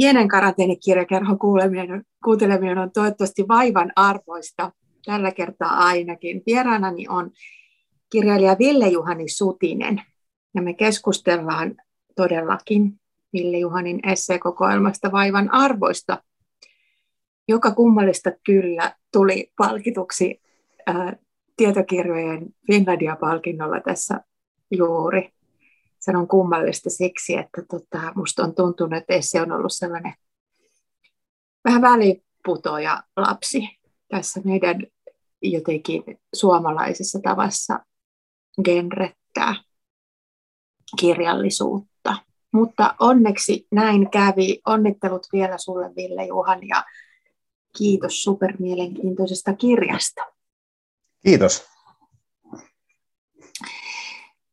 Pienen karanteenikirjakerhon kuuleminen, kuunteleminen on toivottavasti vaivan arvoista, tällä kertaa ainakin. Vieraanani on kirjailija Ville-Juhani Sutinen, ja me keskustellaan todellakin Ville-Juhanin esseekokoelmasta vaivan arvoista, joka kummallista kyllä tuli palkituksi ää, tietokirjojen Finlandia-palkinnolla tässä juuri sanon kummallista siksi, että tota, musta on tuntunut, että Essi on ollut sellainen vähän väliputoja lapsi tässä meidän jotenkin suomalaisessa tavassa genrettää kirjallisuutta. Mutta onneksi näin kävi. Onnittelut vielä sulle Ville Juhan ja kiitos supermielenkiintoisesta kirjasta. Kiitos.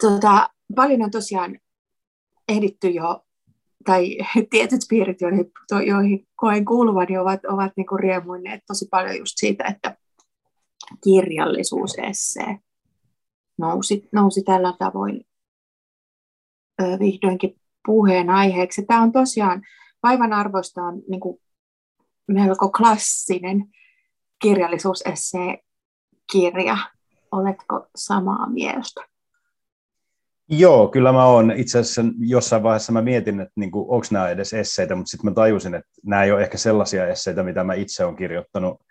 Tota, paljon on tosiaan ehditty jo, tai tietyt piirit, joihin, joihin koen kuuluvani, ovat, ovat niin kuin riemuinneet tosi paljon just siitä, että kirjallisuusessee nousi, nousi tällä tavoin ö, vihdoinkin puheen aiheeksi. Tämä on tosiaan vaivan arvoista on niin kuin melko klassinen kirjallisuusessee kirja. Oletko samaa mieltä? Joo, kyllä mä oon. Itse asiassa jossain vaiheessa mä mietin, että niin onko nämä edes esseitä, mutta sitten mä tajusin, että nämä ei ole ehkä sellaisia esseitä, mitä mä itse olen kirjoittanut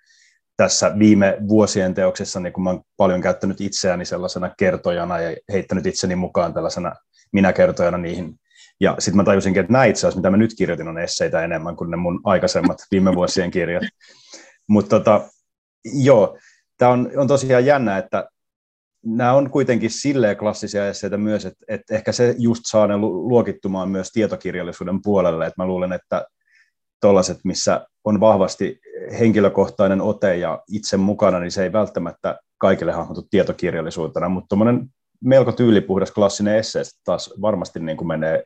tässä viime vuosien teoksessa, niin kun mä oon paljon käyttänyt itseäni sellaisena kertojana ja heittänyt itseni mukaan tällaisena minä-kertojana niihin. Ja sitten mä tajusinkin, että nämä itse asiassa, mitä mä nyt kirjoitin, on esseitä enemmän kuin ne mun aikaisemmat viime vuosien kirjat. Mutta tota, joo, tämä on, on tosiaan jännä, että nämä on kuitenkin silleen klassisia esseitä myös, että, että ehkä se just saa ne luokittumaan myös tietokirjallisuuden puolelle, että mä luulen, että tuollaiset, missä on vahvasti henkilökohtainen ote ja itse mukana, niin se ei välttämättä kaikille hahmotu tietokirjallisuutena, mutta tuommoinen melko tyylipuhdas klassinen esse taas varmasti niin kuin menee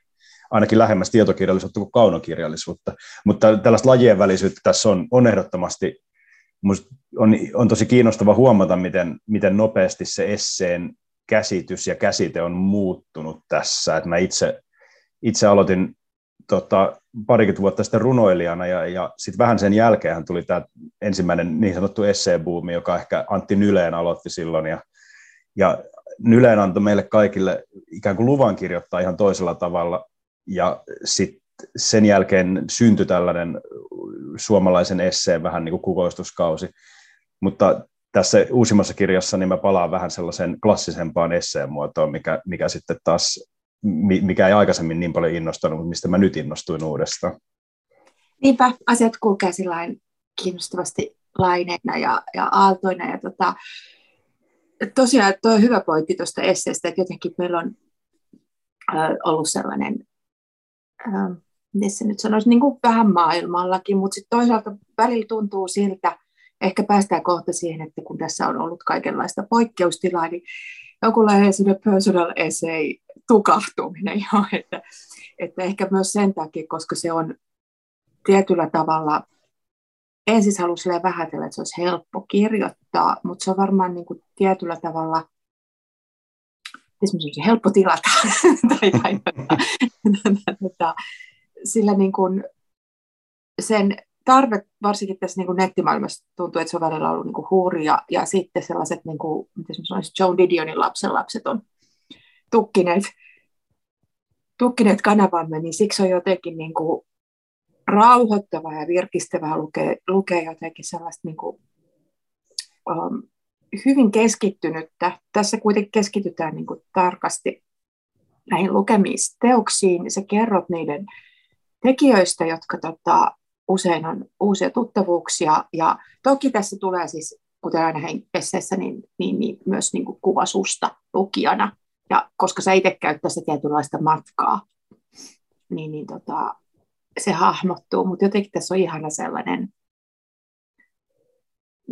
ainakin lähemmäs tietokirjallisuutta kuin kaunokirjallisuutta, mutta tällaista lajien välisyyttä tässä on, on ehdottomasti on, on tosi kiinnostava huomata, miten, miten nopeasti se esseen käsitys ja käsite on muuttunut tässä. Et mä itse, itse aloitin tota, parikymmentä vuotta sitten runoilijana ja, ja sitten vähän sen jälkeen tuli tämä ensimmäinen niin sanottu esseebuumi, joka ehkä Antti Nyleen aloitti silloin ja, ja Nyleen antoi meille kaikille ikään kuin luvan kirjoittaa ihan toisella tavalla ja sitten sen jälkeen syntyi tällainen suomalaisen esseen vähän niin kuin kukoistuskausi. Mutta tässä uusimmassa kirjassa niin mä palaan vähän sellaiseen klassisempaan esseen muotoon, mikä, mikä sitten taas, mikä ei aikaisemmin niin paljon innostanut, mutta mistä mä nyt innostuin uudestaan. Niinpä, asiat kulkee kiinnostavasti laineina ja, ja aaltoina. Ja tota, tosiaan tuo hyvä pointti tuosta esseestä, että jotenkin meillä on ollut sellainen miten se nyt sanoisi, niin kuin vähän maailmallakin, mutta sitten toisaalta välillä tuntuu siltä, ehkä päästään kohta siihen, että kun tässä on ollut kaikenlaista poikkeustilaa, niin jonkunlainen personal essay tukahtuminen jo, että, että ehkä myös sen takia, koska se on tietyllä tavalla, ensin halusi vähätellä, että se olisi helppo kirjoittaa, mutta se on varmaan niin kuin tietyllä tavalla esimerkiksi helppo tilata tai, tai, tai, tai, sillä niin kuin sen tarve, varsinkin tässä niin kuin nettimaailmassa tuntuu, että se on välillä ollut niin kuin huuri, ja, sitten sellaiset, niin kuin, miten sanoisin, Joan Didionin lapsenlapset on tukkineet, tukkineet kanavamme, niin siksi on jotenkin niin kuin rauhoittavaa ja virkistävää lukea, lukea jotenkin sellaista niin kuin, um, hyvin keskittynyttä. Tässä kuitenkin keskitytään niin kuin tarkasti näihin lukemisteoksiin. Sä kerrot niiden tekijöistä, jotka tota, usein on uusia tuttavuuksia. Ja toki tässä tulee siis, kuten aina esseessä, niin, niin, niin myös niin kuin kuva susta lukijana. Ja koska sä itse käyt tässä tietynlaista matkaa, niin, niin tota, se hahmottuu. Mutta jotenkin tässä on ihana sellainen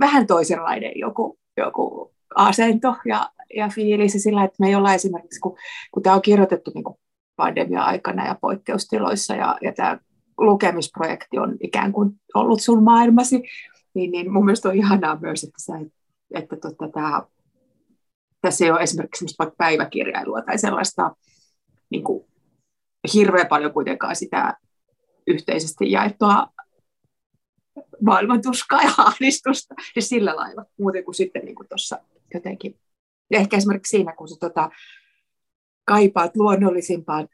vähän toisenlainen joku, joku asento ja, ja fiilis. Ja sillä, että me ei olla esimerkiksi, kun, kun tämä on kirjoitettu niin kuin pandemia-aikana ja poikkeustiloissa ja, ja tämä lukemisprojekti on ikään kuin ollut sun maailmasi, niin, niin mun mielestä on ihanaa myös, että, sä, että tota, tämä, tässä ei ole esimerkiksi vaikka päiväkirjailua tai sellaista niin kuin, hirveän paljon kuitenkaan sitä yhteisesti jaettua maailman tuskaa ja ahdistusta, siis sillä lailla, muuten kuin sitten niin tuossa jotenkin. Ja ehkä esimerkiksi siinä, kun sä tota, kaipaat luonnollisimpaan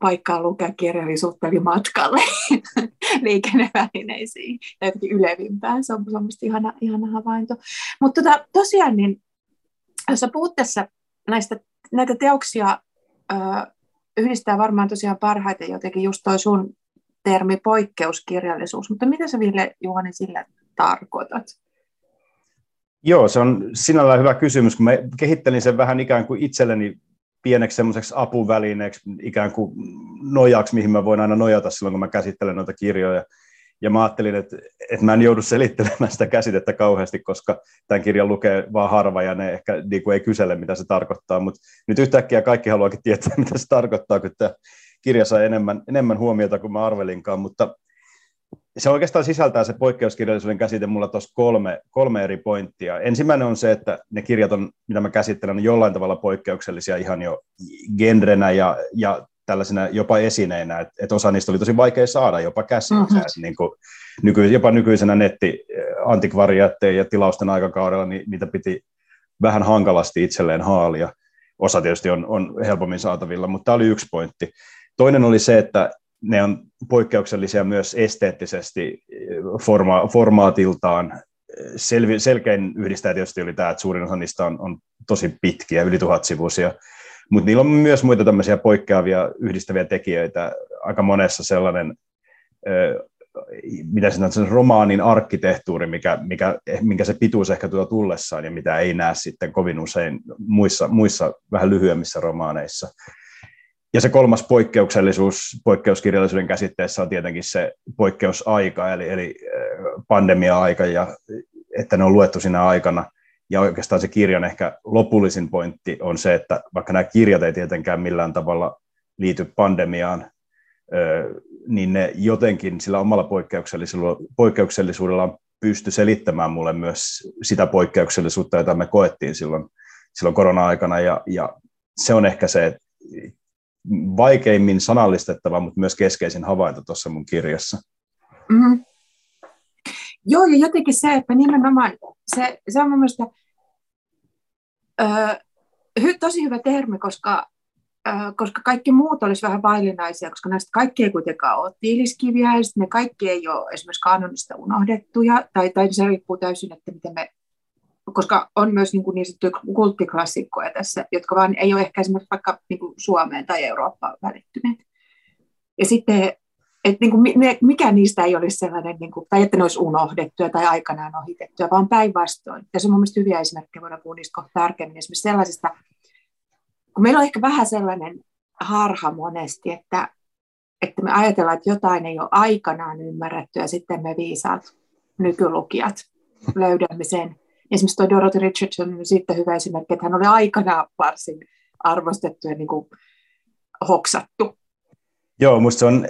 paikkaan lukea kirjallisuutta, eli matkalle liikennevälineisiin ja jotenkin ylevimpään. Se on semmoista ihana, ihana havainto. Mutta tota, tosiaan, niin, jos puhut tässä näistä, näitä teoksia, ö, yhdistää varmaan tosiaan parhaiten jotenkin just toi sun termi poikkeuskirjallisuus, mutta mitä sä Ville Juhani sillä tarkoitat? Joo, se on sinällään hyvä kysymys, kun mä kehittelin sen vähän ikään kuin itselleni pieneksi semmoiseksi apuvälineeksi, ikään kuin nojaksi, mihin mä voin aina nojata silloin, kun mä käsittelen noita kirjoja. Ja mä ajattelin, että, että mä en joudu selittelemään sitä käsitettä kauheasti, koska tämän kirjan lukee vaan harva ja ne ehkä niin kuin ei kysele, mitä se tarkoittaa. Mutta nyt yhtäkkiä kaikki haluakin tietää, mitä se tarkoittaa, kun tämä kirja sai enemmän, enemmän huomiota kuin mä arvelinkaan. Mutta se oikeastaan sisältää se poikkeuskirjallisuuden käsite mulla tuossa kolme, kolme eri pointtia. Ensimmäinen on se, että ne kirjat on, mitä mä käsittelen, on jollain tavalla poikkeuksellisia ihan jo genrenä ja, ja tällaisina jopa esineinä, että et osa niistä oli tosi vaikea saada jopa käsiin. Mm-hmm. Niin kuin nyky, jopa nykyisenä netti antikvariajätteen ja tilausten aikakaudella, niin niitä piti vähän hankalasti itselleen haalia. Osa tietysti on, on helpommin saatavilla, mutta tämä oli yksi pointti. Toinen oli se, että ne on poikkeuksellisia myös esteettisesti forma, formaatiltaan. Selvi, selkein yhdistää tietysti oli tämä, että suurin osa niistä on, on tosi pitkiä, yli tuhat sivuisia, mutta niillä on myös muita tämmöisiä poikkeavia yhdistäviä tekijöitä. Aika monessa sellainen, mitä se on, romaanin arkkitehtuuri, mikä, mikä, minkä se pituus ehkä tuo tullessaan ja mitä ei näe sitten kovin usein muissa, muissa vähän lyhyemmissä romaaneissa. Ja se kolmas poikkeuksellisuus poikkeuskirjallisuuden käsitteessä on tietenkin se poikkeusaika, eli, eli pandemia-aika, ja että ne on luettu siinä aikana. Ja oikeastaan se kirjan ehkä lopullisin pointti on se, että vaikka nämä kirjat ei tietenkään millään tavalla liity pandemiaan, niin ne jotenkin sillä omalla poikkeuksellisuudella, poikkeuksellisuudella pysty selittämään mulle myös sitä poikkeuksellisuutta, jota me koettiin silloin, silloin korona-aikana, ja, ja se on ehkä se vaikeimmin sanallistettava, mutta myös keskeisin havainto tuossa mun kirjassa. Mm-hmm. Joo, ja jotenkin se, että nimenomaan se, se on mielestä öö, tosi hyvä termi, koska, öö, koska kaikki muut olisi vähän vaillinaisia, koska näistä kaikki ei kuitenkaan ole tiiliskiviä, ja ne kaikki ei ole esimerkiksi kanonista unohdettuja, tai, tai se riippuu täysin, että miten me koska on myös niin, kuin niin sanottuja kulttiklassikkoja tässä, jotka vaan ei ole ehkä esimerkiksi vaikka niin kuin Suomeen tai Eurooppaan välittyneet. Ja sitten, että niin kuin, mikä niistä ei olisi sellainen, niin kuin, tai että ne olisi unohdettuja tai aikanaan ohitettuja, vaan päinvastoin. Se on mielestäni hyviä esimerkkejä, voidaan puhua niistä kohta tarkemmin. Esimerkiksi sellaisista, kun meillä on ehkä vähän sellainen harha monesti, että, että me ajatellaan, että jotain ei ole aikanaan ymmärretty, ja sitten me viisaat nykylukijat löydämme sen esimerkiksi tuo Dorothy Richardson on siitä hyvä esimerkki, että hän oli aikana varsin arvostettu ja niin kuin hoksattu. Joo, musta se on,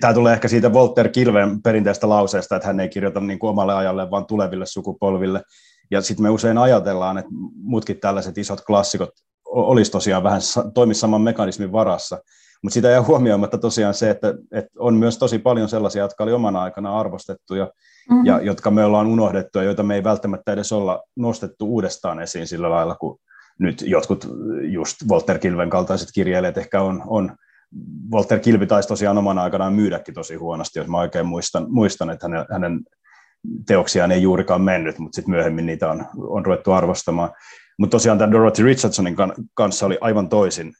tämä tulee ehkä siitä Walter Kilven perinteistä lauseesta, että hän ei kirjoita niin kuin omalle ajalle, vaan tuleville sukupolville. Ja sitten me usein ajatellaan, että muutkin tällaiset isot klassikot olisi tosiaan vähän toimisi saman mekanismin varassa. Mutta sitä jää huomioimatta tosiaan se, että, että on myös tosi paljon sellaisia, jotka oli omana aikana arvostettuja, mm-hmm. ja jotka me ollaan unohdettu ja joita me ei välttämättä edes olla nostettu uudestaan esiin sillä lailla, kun nyt jotkut just Walter Kilven kaltaiset kirjailijat ehkä on, on Walter Kilvi taisi tosiaan omana aikanaan myydäkin tosi huonosti, jos mä oikein muistan, muistan että hänen, hänen teoksiaan ei juurikaan mennyt, mutta sitten myöhemmin niitä on, on ruvettu arvostamaan. Mutta tosiaan tämän Dorothy Richardsonin kanssa oli aivan toisin.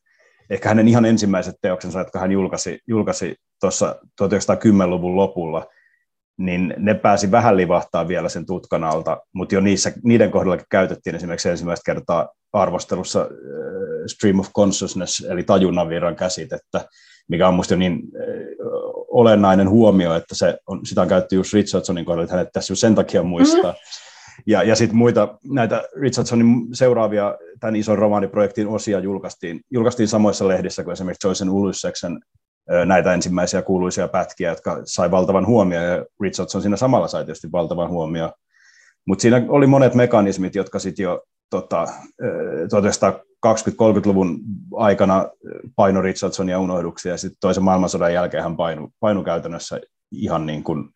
Ehkä hänen ihan ensimmäiset teoksensa, jotka hän julkaisi, julkaisi tuossa 1910-luvun lopulla – niin ne pääsi vähän livahtaa vielä sen tutkan alta, mutta jo niissä, niiden kohdallakin käytettiin esimerkiksi ensimmäistä kertaa arvostelussa äh, stream of consciousness, eli tajunnan virran käsitettä, mikä on minusta niin äh, olennainen huomio, että se on, sitä on käytetty just Richardsonin kohdalla, että hänet tässä sen takia muistaa. Mm-hmm. Ja, ja sitten muita näitä Richardsonin seuraavia tämän ison romaaniprojektin osia julkaistiin, julkaistiin samoissa lehdissä kuin esimerkiksi Joycean Ulyseksen näitä ensimmäisiä kuuluisia pätkiä, jotka sai valtavan huomioon, ja Richardson siinä samalla sai tietysti valtavan huomioon. Mutta siinä oli monet mekanismit, jotka sitten jo tota, 1920-30-luvun aikana paino Richardsonia unohduksia ja sitten toisen maailmansodan jälkeen hän painu, painu käytännössä ihan niin kuin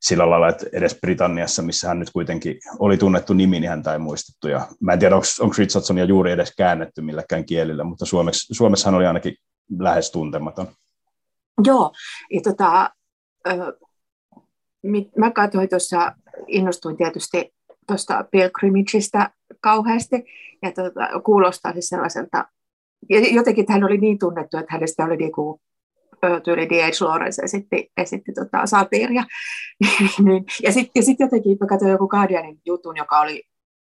sillä lailla, että edes Britanniassa, missä hän nyt kuitenkin oli tunnettu nimi, niin häntä ei muistettu. Ja mä en tiedä, onko Richardsonia juuri edes käännetty milläkään kielillä, mutta Suomessa hän oli ainakin lähes tuntematon. Joo, ja tota, mä katsoin tuossa, innostuin tietysti tuosta Pilgrimageista kauheasti, ja tota, kuulostaa siis sellaiselta, jotenkin hän oli niin tunnettu, että hänestä oli niinku tyyli D.H. Lawrence esitti, esitti tota, satiiria. niin, ja sitten sit jotenkin mä katsoin joku Guardianin jutun, joka oli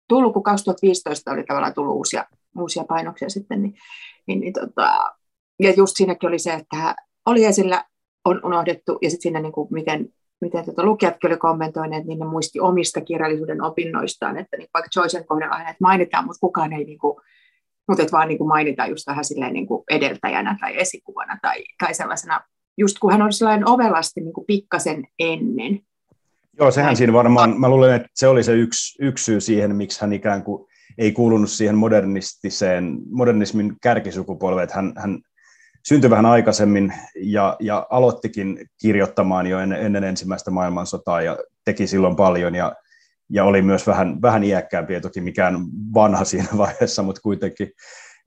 tullut, kun 2015 oli tavallaan tullut uusia, uusia painoksia sitten, niin, niin, niin tota, ja just siinäkin oli se, että oli esillä, on unohdettu, ja sitten siinä niin kuin, miten, miten tota, lukijatkin oli kommentoineet, niin ne muisti omista kirjallisuuden opinnoistaan, että niin vaikka Joycen kohdalla aina, että mainitaan, mutta kukaan ei niin kuin, mutta että vaan niin kuin mainitaan just vähän silleen niin kuin edeltäjänä tai esikuvana tai, tai sellaisena, just kun hän on sellainen ovelasti niin kuin pikkasen ennen. Joo, sehän siinä varmaan, mä luulen, että se oli se yksi, yksi syy siihen, miksi hän ikään kuin ei kuulunut siihen modernistiseen, modernismin kärkisukupolveen, että hän, hän syntyi vähän aikaisemmin ja, ja aloittikin kirjoittamaan jo ennen, ennen ensimmäistä maailmansotaa ja teki silloin paljon ja ja oli myös vähän, vähän iäkkäämpi, ja toki mikään vanha siinä vaiheessa, mutta kuitenkin,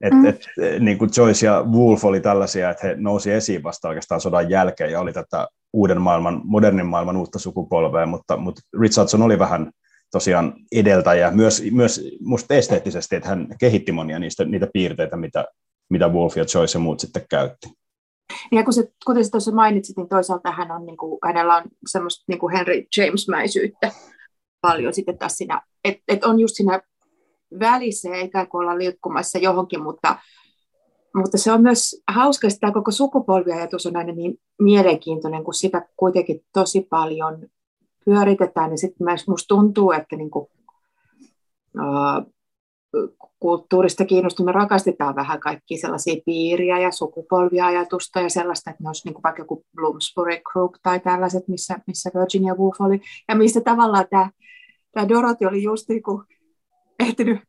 että mm. et, niin kuin Joyce ja Wolf oli tällaisia, että he nousi esiin vasta oikeastaan sodan jälkeen ja oli tätä uuden maailman, modernin maailman uutta sukupolvea, mutta, mutta Richardson oli vähän tosiaan edeltäjä, myös, myös musta esteettisesti, että hän kehitti monia niistä, niitä piirteitä, mitä, mitä Wolf ja Joyce ja muut sitten käytti. Ja kun se, kuten tuossa mainitsit, niin toisaalta hän on, niin kuin, hänellä on semmoista niin kuin Henry James-mäisyyttä, paljon sitten taas siinä, että et on just siinä välissä ja ikään kuin olla liukkumassa johonkin, mutta, mutta se on myös hauska, että tämä koko sukupolviajatus on aina niin mielenkiintoinen, kun sitä kuitenkin tosi paljon pyöritetään, ja sitten myös musta tuntuu, että niin kuin, uh, kulttuurista kiinnostumme rakastetaan vähän kaikki sellaisia piiriä ja sukupolviajatusta ja sellaista, että ne olisi niin kuin vaikka joku Bloomsbury Group tai tällaiset, missä, missä Virginia Woolf oli, ja mistä tavallaan tämä tämä Dorothy oli just niin kuin ehtinyt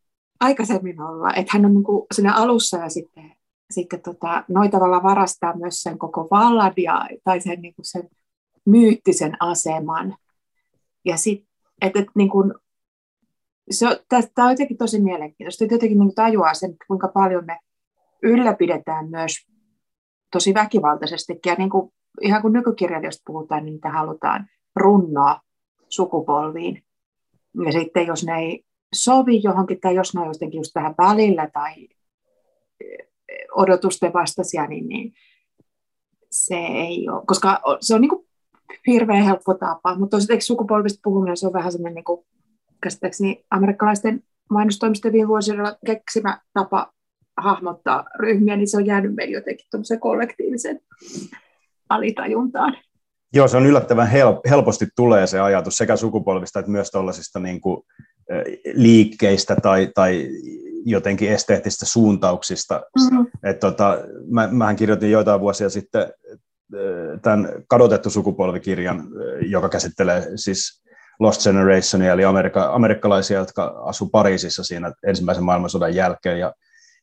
aikaisemmin olla, että hän on niin kuin siinä alussa ja sitten, sitten tota, noin tavalla varastaa myös sen koko vallan ja, tai sen, niin kuin sen myyttisen aseman. Ja sitten, että, että niin kuin, se on, tämä on jotenkin tosi mielenkiintoista, että jotenkin niin tajuaa sen, kuinka paljon me ylläpidetään myös tosi väkivaltaisesti. Ja niin kuin, ihan kun nykykirjailijoista puhutaan, niin niitä halutaan runnoa sukupolviin. Ja sitten jos ne ei sovi johonkin tai jos ne on jotenkin just tähän välillä tai eh, odotusten vastaisia, niin, niin se ei ole, koska se on niin kuin hirveän helppo tapa, mutta tosiaan sukupolvista puhuminen, se on vähän semmoinen niin kuin, käsittääkseni amerikkalaisten mainostoimistojen viime vuosina keksimä tapa hahmottaa ryhmiä, niin se on jäänyt meille jotenkin kollektiivisen alitajuntaan. Joo, se on yllättävän helposti tulee se ajatus sekä sukupolvista että myös tuollaisista niin kuin, liikkeistä tai, tai jotenkin esteettisistä suuntauksista. Mm-hmm. Et, tota, mä, mähän kirjoitin joitain vuosia sitten tämän kadotettu sukupolvikirjan, joka käsittelee siis Lost Generationia, eli amerika, amerikkalaisia, jotka asuivat Pariisissa siinä ensimmäisen maailmansodan jälkeen, ja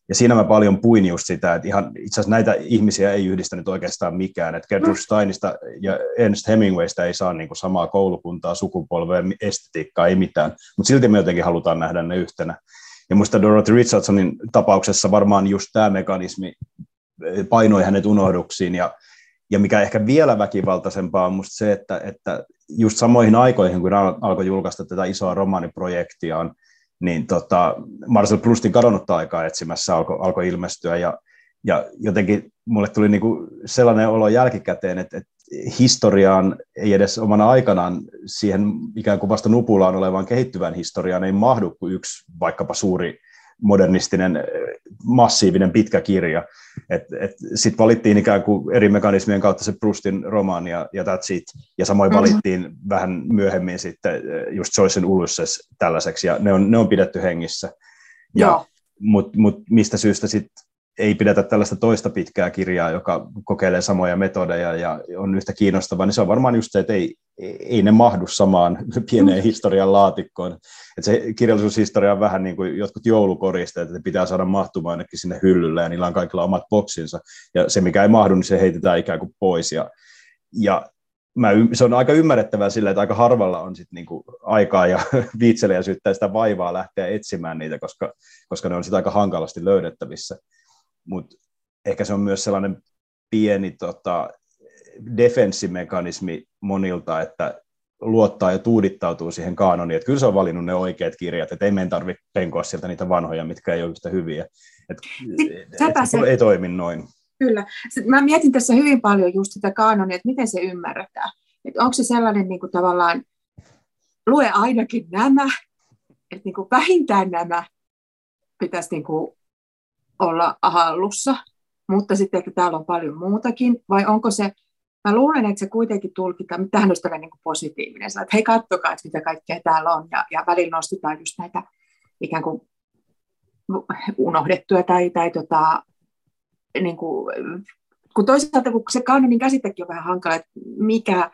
ja siinä mä paljon puin just sitä, että ihan, itse asiassa näitä ihmisiä ei yhdistänyt oikeastaan mikään. Että Gertrude mm. Steinista ja Ernst Hemingwaysta ei saa niin kuin samaa koulukuntaa, sukupolvea, estetiikkaa, ei mitään. Mutta silti me jotenkin halutaan nähdä ne yhtenä. Ja muista Dorothy Richardsonin tapauksessa varmaan just tämä mekanismi painoi hänet unohduksiin. Ja, ja mikä ehkä vielä väkivaltaisempaa on musta se, että, että just samoihin aikoihin, kun alkoi julkaista tätä isoa romaaniprojektiaan, niin tota, Marcel Proustin kadonnutta aikaa etsimässä alkoi alko ilmestyä ja, ja jotenkin mulle tuli niinku sellainen olo jälkikäteen, että, että historiaan ei edes omana aikanaan siihen ikään kuin vasta nupulaan olevaan kehittyvään historiaan ei mahdu kuin yksi vaikkapa suuri modernistinen massiivinen pitkä kirja. Sitten valittiin ikään kuin eri mekanismien kautta se Proustin romaani ja, ja that's it. Ja samoin mm-hmm. valittiin vähän myöhemmin sitten eh, just Joycein Ulysses tällaiseksi, ja ne on, ne on pidetty hengissä. Ja, Mutta mut mistä syystä sitten ei pidetä tällaista toista pitkää kirjaa, joka kokeilee samoja metodeja ja on yhtä kiinnostava, niin se on varmaan just se, että ei, ei ne mahdu samaan pieneen historian laatikkoon. Et se kirjallisuushistoria on vähän niin kuin jotkut joulukoristeet, että pitää saada mahtumaan ainakin sinne hyllylle ja niillä on kaikilla omat boksinsa. Ja se, mikä ei mahdu, niin se heitetään ikään kuin pois. Ja, ja mä, se on aika ymmärrettävää sillä, että aika harvalla on sit niinku aikaa ja viitseliäisyyttä sitä vaivaa lähteä etsimään niitä, koska, koska ne on sitä aika hankalasti löydettävissä. Mutta ehkä se on myös sellainen pieni tota, defenssimekanismi monilta, että luottaa ja tuudittautuu siihen kaanoniin, että kyllä se on valinnut ne oikeat kirjat, että ei meidän tarvitse penkoa sieltä niitä vanhoja, mitkä ei ole yhtä hyviä. Että, et, se ei toimi noin. Kyllä. Mä mietin tässä hyvin paljon just sitä kaanonia, että miten se ymmärretään. Että onko se sellainen niin kuin tavallaan, lue ainakin nämä, että niin kuin vähintään nämä pitäisi niin kuin olla hallussa, mutta sitten että täällä on paljon muutakin, vai onko se, mä luulen, että se kuitenkin tulkitaan, tämähän olisi tällainen niin positiivinen, että hei kattokaa, että mitä kaikkea täällä on, ja, ja välillä nostetaan just näitä ikään kuin unohdettuja tai, tai tota, niin kuin, kun toisaalta kun se kanonin käsitekin on vähän hankala, että mikä,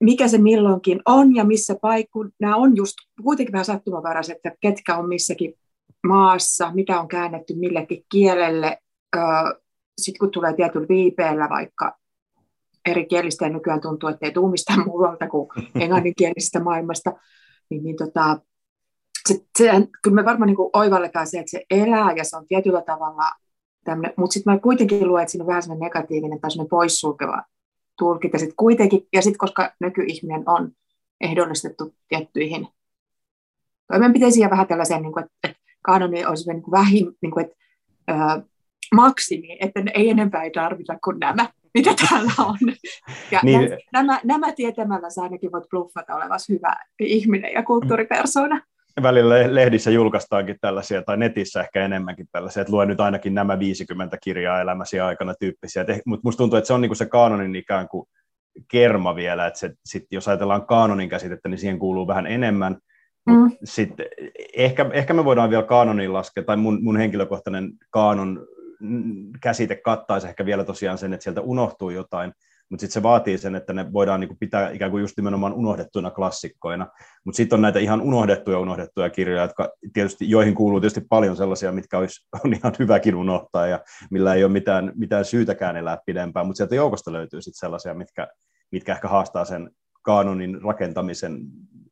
mikä se milloinkin on ja missä paikku, nämä on just kuitenkin vähän sattumavaraiset, että ketkä on missäkin maassa, mitä on käännetty millekin kielelle, sitten kun tulee tietyllä viipeellä vaikka eri kielistä ja nykyään tuntuu, että ei tuu mistään muualta kuin englanninkielisestä maailmasta, niin, niin tota, se, se, kyllä me varmaan niin oivalletaan se, että se elää ja se on tietyllä tavalla tämmöinen, mutta sitten mä kuitenkin luen, että siinä on vähän semmoinen negatiivinen tai semmoinen poissulkeva tulkinta. Sitten kuitenkin, ja sitten koska nykyihminen on ehdollistettu tiettyihin toimenpiteisiin ja vähän tällaiseen, niin kuin, että, että kanoni olisi niin kuin vähin, niin kuin, että, maksimi, että ei enempää ei tarvita kuin nämä, mitä täällä on. Ja niin. nämä, nämä tietämällä sä ainakin voit bluffata olevas hyvä ihminen ja kulttuuripersona välillä lehdissä julkaistaankin tällaisia, tai netissä ehkä enemmänkin tällaisia, että lue nyt ainakin nämä 50 kirjaa elämäsi aikana tyyppisiä. Mutta musta tuntuu, että se on niinku se kaanonin ikään kuin kerma vielä, että se, sit, jos ajatellaan kaanonin käsitettä, niin siihen kuuluu vähän enemmän. Mm. Sitten ehkä, ehkä me voidaan vielä kaanonin laskea, tai mun, mun henkilökohtainen kaanon käsite kattaisi ehkä vielä tosiaan sen, että sieltä unohtuu jotain, mutta sitten se vaatii sen, että ne voidaan niinku pitää ikään kuin just nimenomaan unohdettuina klassikkoina. Mutta sitten on näitä ihan unohdettuja unohdettuja kirjoja, jotka tietysti, joihin kuuluu tietysti paljon sellaisia, mitkä olisi, on ihan hyväkin unohtaa ja millä ei ole mitään, mitään syytäkään elää pidempään, mutta sieltä joukosta löytyy sitten sellaisia, mitkä, mitkä ehkä haastaa sen kanonin rakentamisen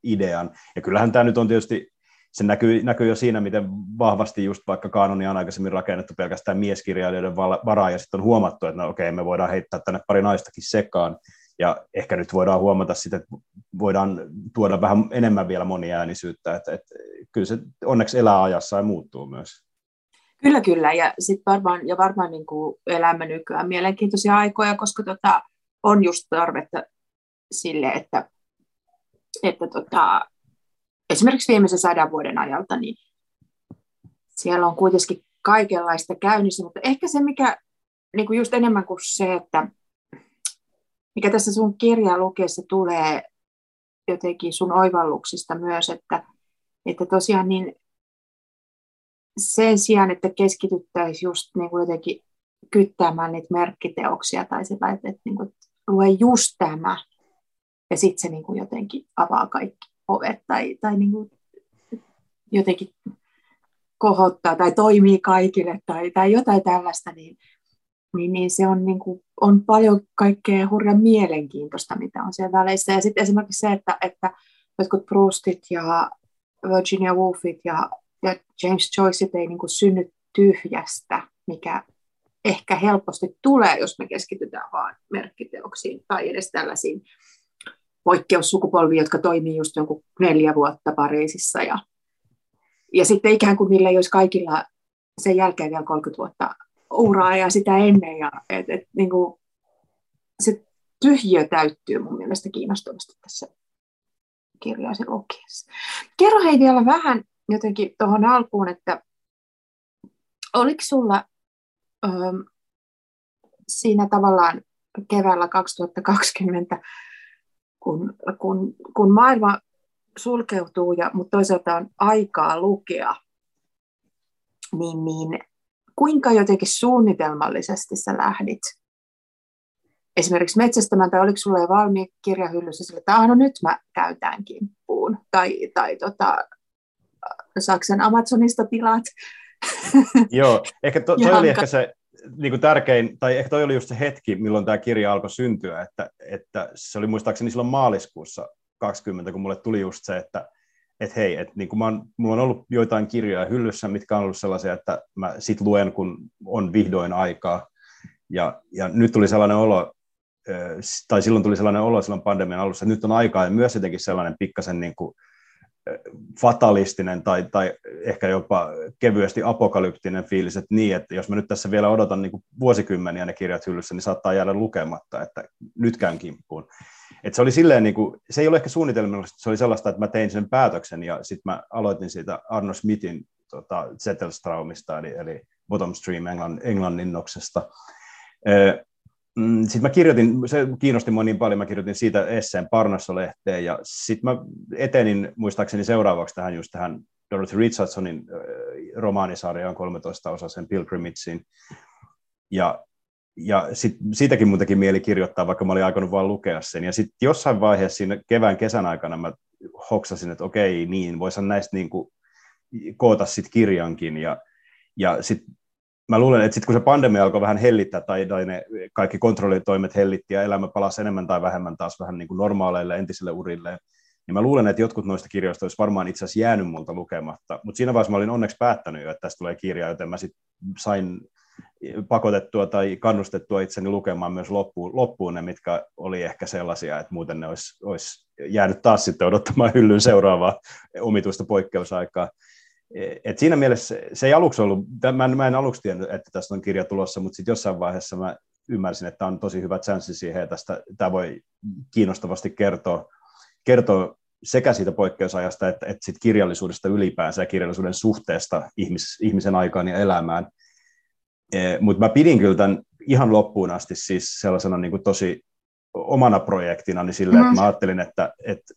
idean. Ja kyllähän tämä nyt on tietysti se näkyy, näkyy jo siinä, miten vahvasti just vaikka kanonia on aikaisemmin rakennettu pelkästään mieskirjailijoiden varaan, ja sitten on huomattu, että no okei, me voidaan heittää tänne pari naistakin sekaan, ja ehkä nyt voidaan huomata sitten, että voidaan tuoda vähän enemmän vielä moniäänisyyttä, että, että kyllä se onneksi elää ajassa ja muuttuu myös. Kyllä, kyllä, ja sitten varmaan, ja varmaan niin kuin elämme nykyään mielenkiintoisia aikoja, koska tota, on just tarvetta sille, että, että tota, esimerkiksi viimeisen sadan vuoden ajalta, niin siellä on kuitenkin kaikenlaista käynnissä, mutta ehkä se, mikä niin kuin just enemmän kuin se, että mikä tässä sun kirjaa lukeessa tulee jotenkin sun oivalluksista myös, että, että tosiaan niin sen sijaan, että keskityttäisiin just niin kuin jotenkin kyttämään niitä merkkiteoksia tai sitä, että, että, niin kuin, että lue just tämä ja sitten se niin kuin jotenkin avaa kaikki ovet tai, tai niin kuin jotenkin kohottaa tai toimii kaikille tai, tai jotain tällaista, niin, niin, niin se on, niin kuin, on paljon kaikkea hurjan mielenkiintoista, mitä on siellä väleissä. Ja sitten esimerkiksi se, että, että jotkut Proustit ja Virginia Woolfit ja, ja James Joyceit ei niin kuin synny tyhjästä, mikä ehkä helposti tulee, jos me keskitytään vain merkkiteoksiin tai edes tällaisiin poikkeussukupolvi, jotka toimii just jonkun neljä vuotta Pariisissa. Ja, ja sitten ikään kuin niillä ei olisi kaikilla sen jälkeen vielä 30 vuotta uraa ja sitä ennen. Ja, et, et, niin kuin, se tyhjiö täyttyy mun mielestä kiinnostavasti tässä kirjaisen lukiessa. Kerro hei vielä vähän jotenkin tuohon alkuun, että oliko sulla ö, siinä tavallaan keväällä 2020 kun, kun, kun maailma sulkeutuu, ja, mutta toisaalta on aikaa lukea, niin, niin kuinka jotenkin suunnitelmallisesti sä lähdit esimerkiksi metsästämään, tai oliko sulla jo valmiin kirjahyllyssä sille, että ah, no nyt mä käytän kimppuun, tai, tai tota, Saksan Amazonista tilat. Joo, ehkä to, toi oli ehkä se niin kuin tärkein, tai ehkä toi oli just se hetki, milloin tämä kirja alkoi syntyä, että, että se oli muistaakseni silloin maaliskuussa 20, kun mulle tuli just se, että et hei, et niin kuin mä oon, mulla on ollut joitain kirjoja hyllyssä, mitkä on ollut sellaisia, että mä sit luen, kun on vihdoin aikaa. Ja, ja nyt tuli sellainen olo, tai silloin tuli sellainen olo silloin pandemian alussa, että nyt on aikaa, ja myös jotenkin sellainen pikkasen niin kuin fatalistinen tai, tai ehkä jopa kevyesti apokalyptinen fiilis, että niin, että jos mä nyt tässä vielä odotan niin vuosikymmeniä ne kirjat hyllyssä, niin saattaa jäädä lukematta, että nyt käyn kimppuun. Et se oli silleen, niin kuin, se ei ole ehkä suunnitelmallista, se oli sellaista, että mä tein sen päätöksen ja sitten mä aloitin siitä Arno Smithin tota, Zettelstraumista, eli, eli Bottom Stream Englann, Englanninnoksesta. Mm, sitten mä kirjoitin, se kiinnosti mua niin paljon, mä kirjoitin siitä esseen Parnasso-lehteen, ja sitten mä etenin muistaakseni seuraavaksi tähän just tähän Dorothy Richardsonin romaanisarjaan 13 osa sen Pilgrimagein. Ja, ja sit, siitäkin mun mieli kirjoittaa, vaikka mä olin aikonut vaan lukea sen. Ja sitten jossain vaiheessa siinä kevään kesän aikana mä hoksasin, että okei, niin, voisin näistä niin kuin koota sit kirjankin. Ja, ja sitten mä luulen, että sitten kun se pandemia alkoi vähän hellittää tai, tai ne kaikki kontrollitoimet hellitti ja elämä palasi enemmän tai vähemmän taas vähän niin kuin normaaleille entisille urille, niin mä luulen, että jotkut noista kirjoista olisi varmaan itse asiassa jäänyt multa lukematta, mutta siinä vaiheessa mä olin onneksi päättänyt jo, että tästä tulee kirja, joten mä sitten sain pakotettua tai kannustettua itseni lukemaan myös loppuun, loppuun ne, mitkä oli ehkä sellaisia, että muuten ne olisi, olisi jäänyt taas sitten odottamaan hyllyn seuraavaa omituista poikkeusaikaa. Et siinä mielessä se ei aluksi ollut, mä en, mä en aluksi tiennyt, että tästä on kirja tulossa, mutta sitten jossain vaiheessa mä ymmärsin, että on tosi hyvä chanssi siihen, ja tästä tämä voi kiinnostavasti kertoa, kertoa sekä siitä poikkeusajasta että, että sit kirjallisuudesta ylipäänsä ja kirjallisuuden suhteesta ihmis, ihmisen aikaan ja elämään. E, mutta mä pidin kyllä tämän ihan loppuun asti siis sellaisena niin kuin tosi omana projektina, niin sille, mm. että mä ajattelin, että, että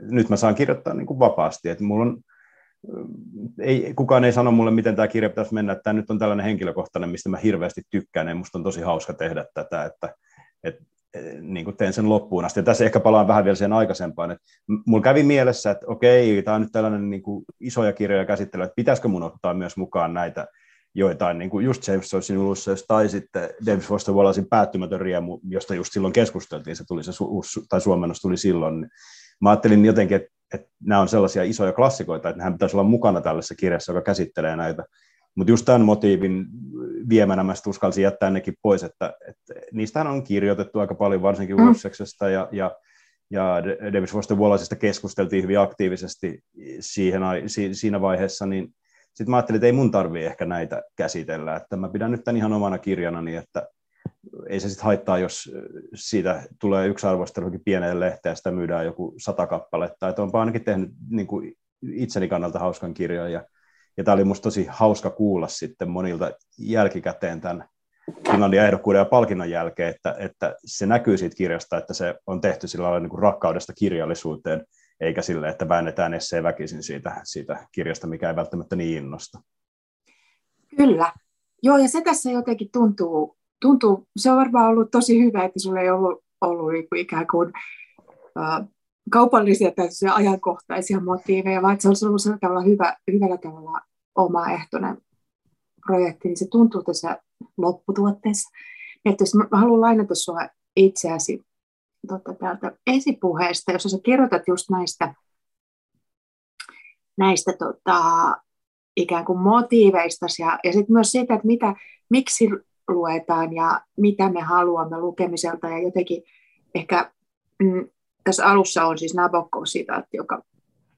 nyt mä saan kirjoittaa niin kuin vapaasti, että mulla on ei, kukaan ei sano mulle, miten tämä kirja pitäisi mennä. Tämä nyt on tällainen henkilökohtainen, mistä mä hirveästi tykkään, ja musta on tosi hauska tehdä tätä, että, että niin kuin teen sen loppuun asti. Ja tässä ehkä palaan vähän vielä siihen aikaisempaan. Että mulla kävi mielessä, että okei, tämä on nyt tällainen niin kuin isoja kirjoja käsittely, että pitäisikö mun ottaa myös mukaan näitä joitain, niin kuin just James Joycein Ulysses tai sitten David Foster Wallacein päättymätön riemu, josta just silloin keskusteltiin, se tuli se su- tai suomennos tuli silloin. Mä ajattelin jotenkin, että että nämä on sellaisia isoja klassikoita, että nehän pitäisi olla mukana tällaisessa kirjassa, joka käsittelee näitä. Mutta just tämän motiivin viemänä mä uskalsin jättää nekin pois, että, että niistähän on kirjoitettu aika paljon, varsinkin mm. ja, ja, ja David Foster Wallaceista keskusteltiin hyvin aktiivisesti siihen, siinä vaiheessa, niin sitten mä ajattelin, että ei mun tarvii ehkä näitä käsitellä, että mä pidän nyt tämän ihan omana kirjana niin, että ei se sitten haittaa, jos siitä tulee yksi arvostelu pieneen lehteen ja sitä myydään joku sata kappaletta. Että onpa ainakin tehnyt niin kuin itseni kannalta hauskan kirjan ja, ja tämä oli musta tosi hauska kuulla sitten monilta jälkikäteen tämän Finlandia ehdokkuuden ja palkinnon jälkeen, että, että se näkyy siitä kirjasta, että se on tehty sillä lailla niin kuin rakkaudesta kirjallisuuteen, eikä sille, että väännetään esseen väkisin siitä, siitä kirjasta, mikä ei välttämättä niin innosta. Kyllä. Joo, ja se tässä jotenkin tuntuu tuntuu, se on varmaan ollut tosi hyvä, että sulla ei ollut, ollut niin kuin ikään kuin uh, kaupallisia tai ajankohtaisia motiiveja, vaan se on ollut sillä tavalla hyvä, hyvällä tavalla omaehtoinen projekti, niin se tuntuu tässä lopputuotteessa. Että jos mä, haluan lainata sinua itseäsi totta, täältä esipuheesta, jossa sä kirjoitat just näistä, näistä tota, ikään kuin motiiveista ja, ja sitten myös siitä, että mitä, miksi luetaan ja mitä me haluamme lukemiselta. Ja jotenkin ehkä mm, tässä alussa on siis Nabokko-sitaatti, joka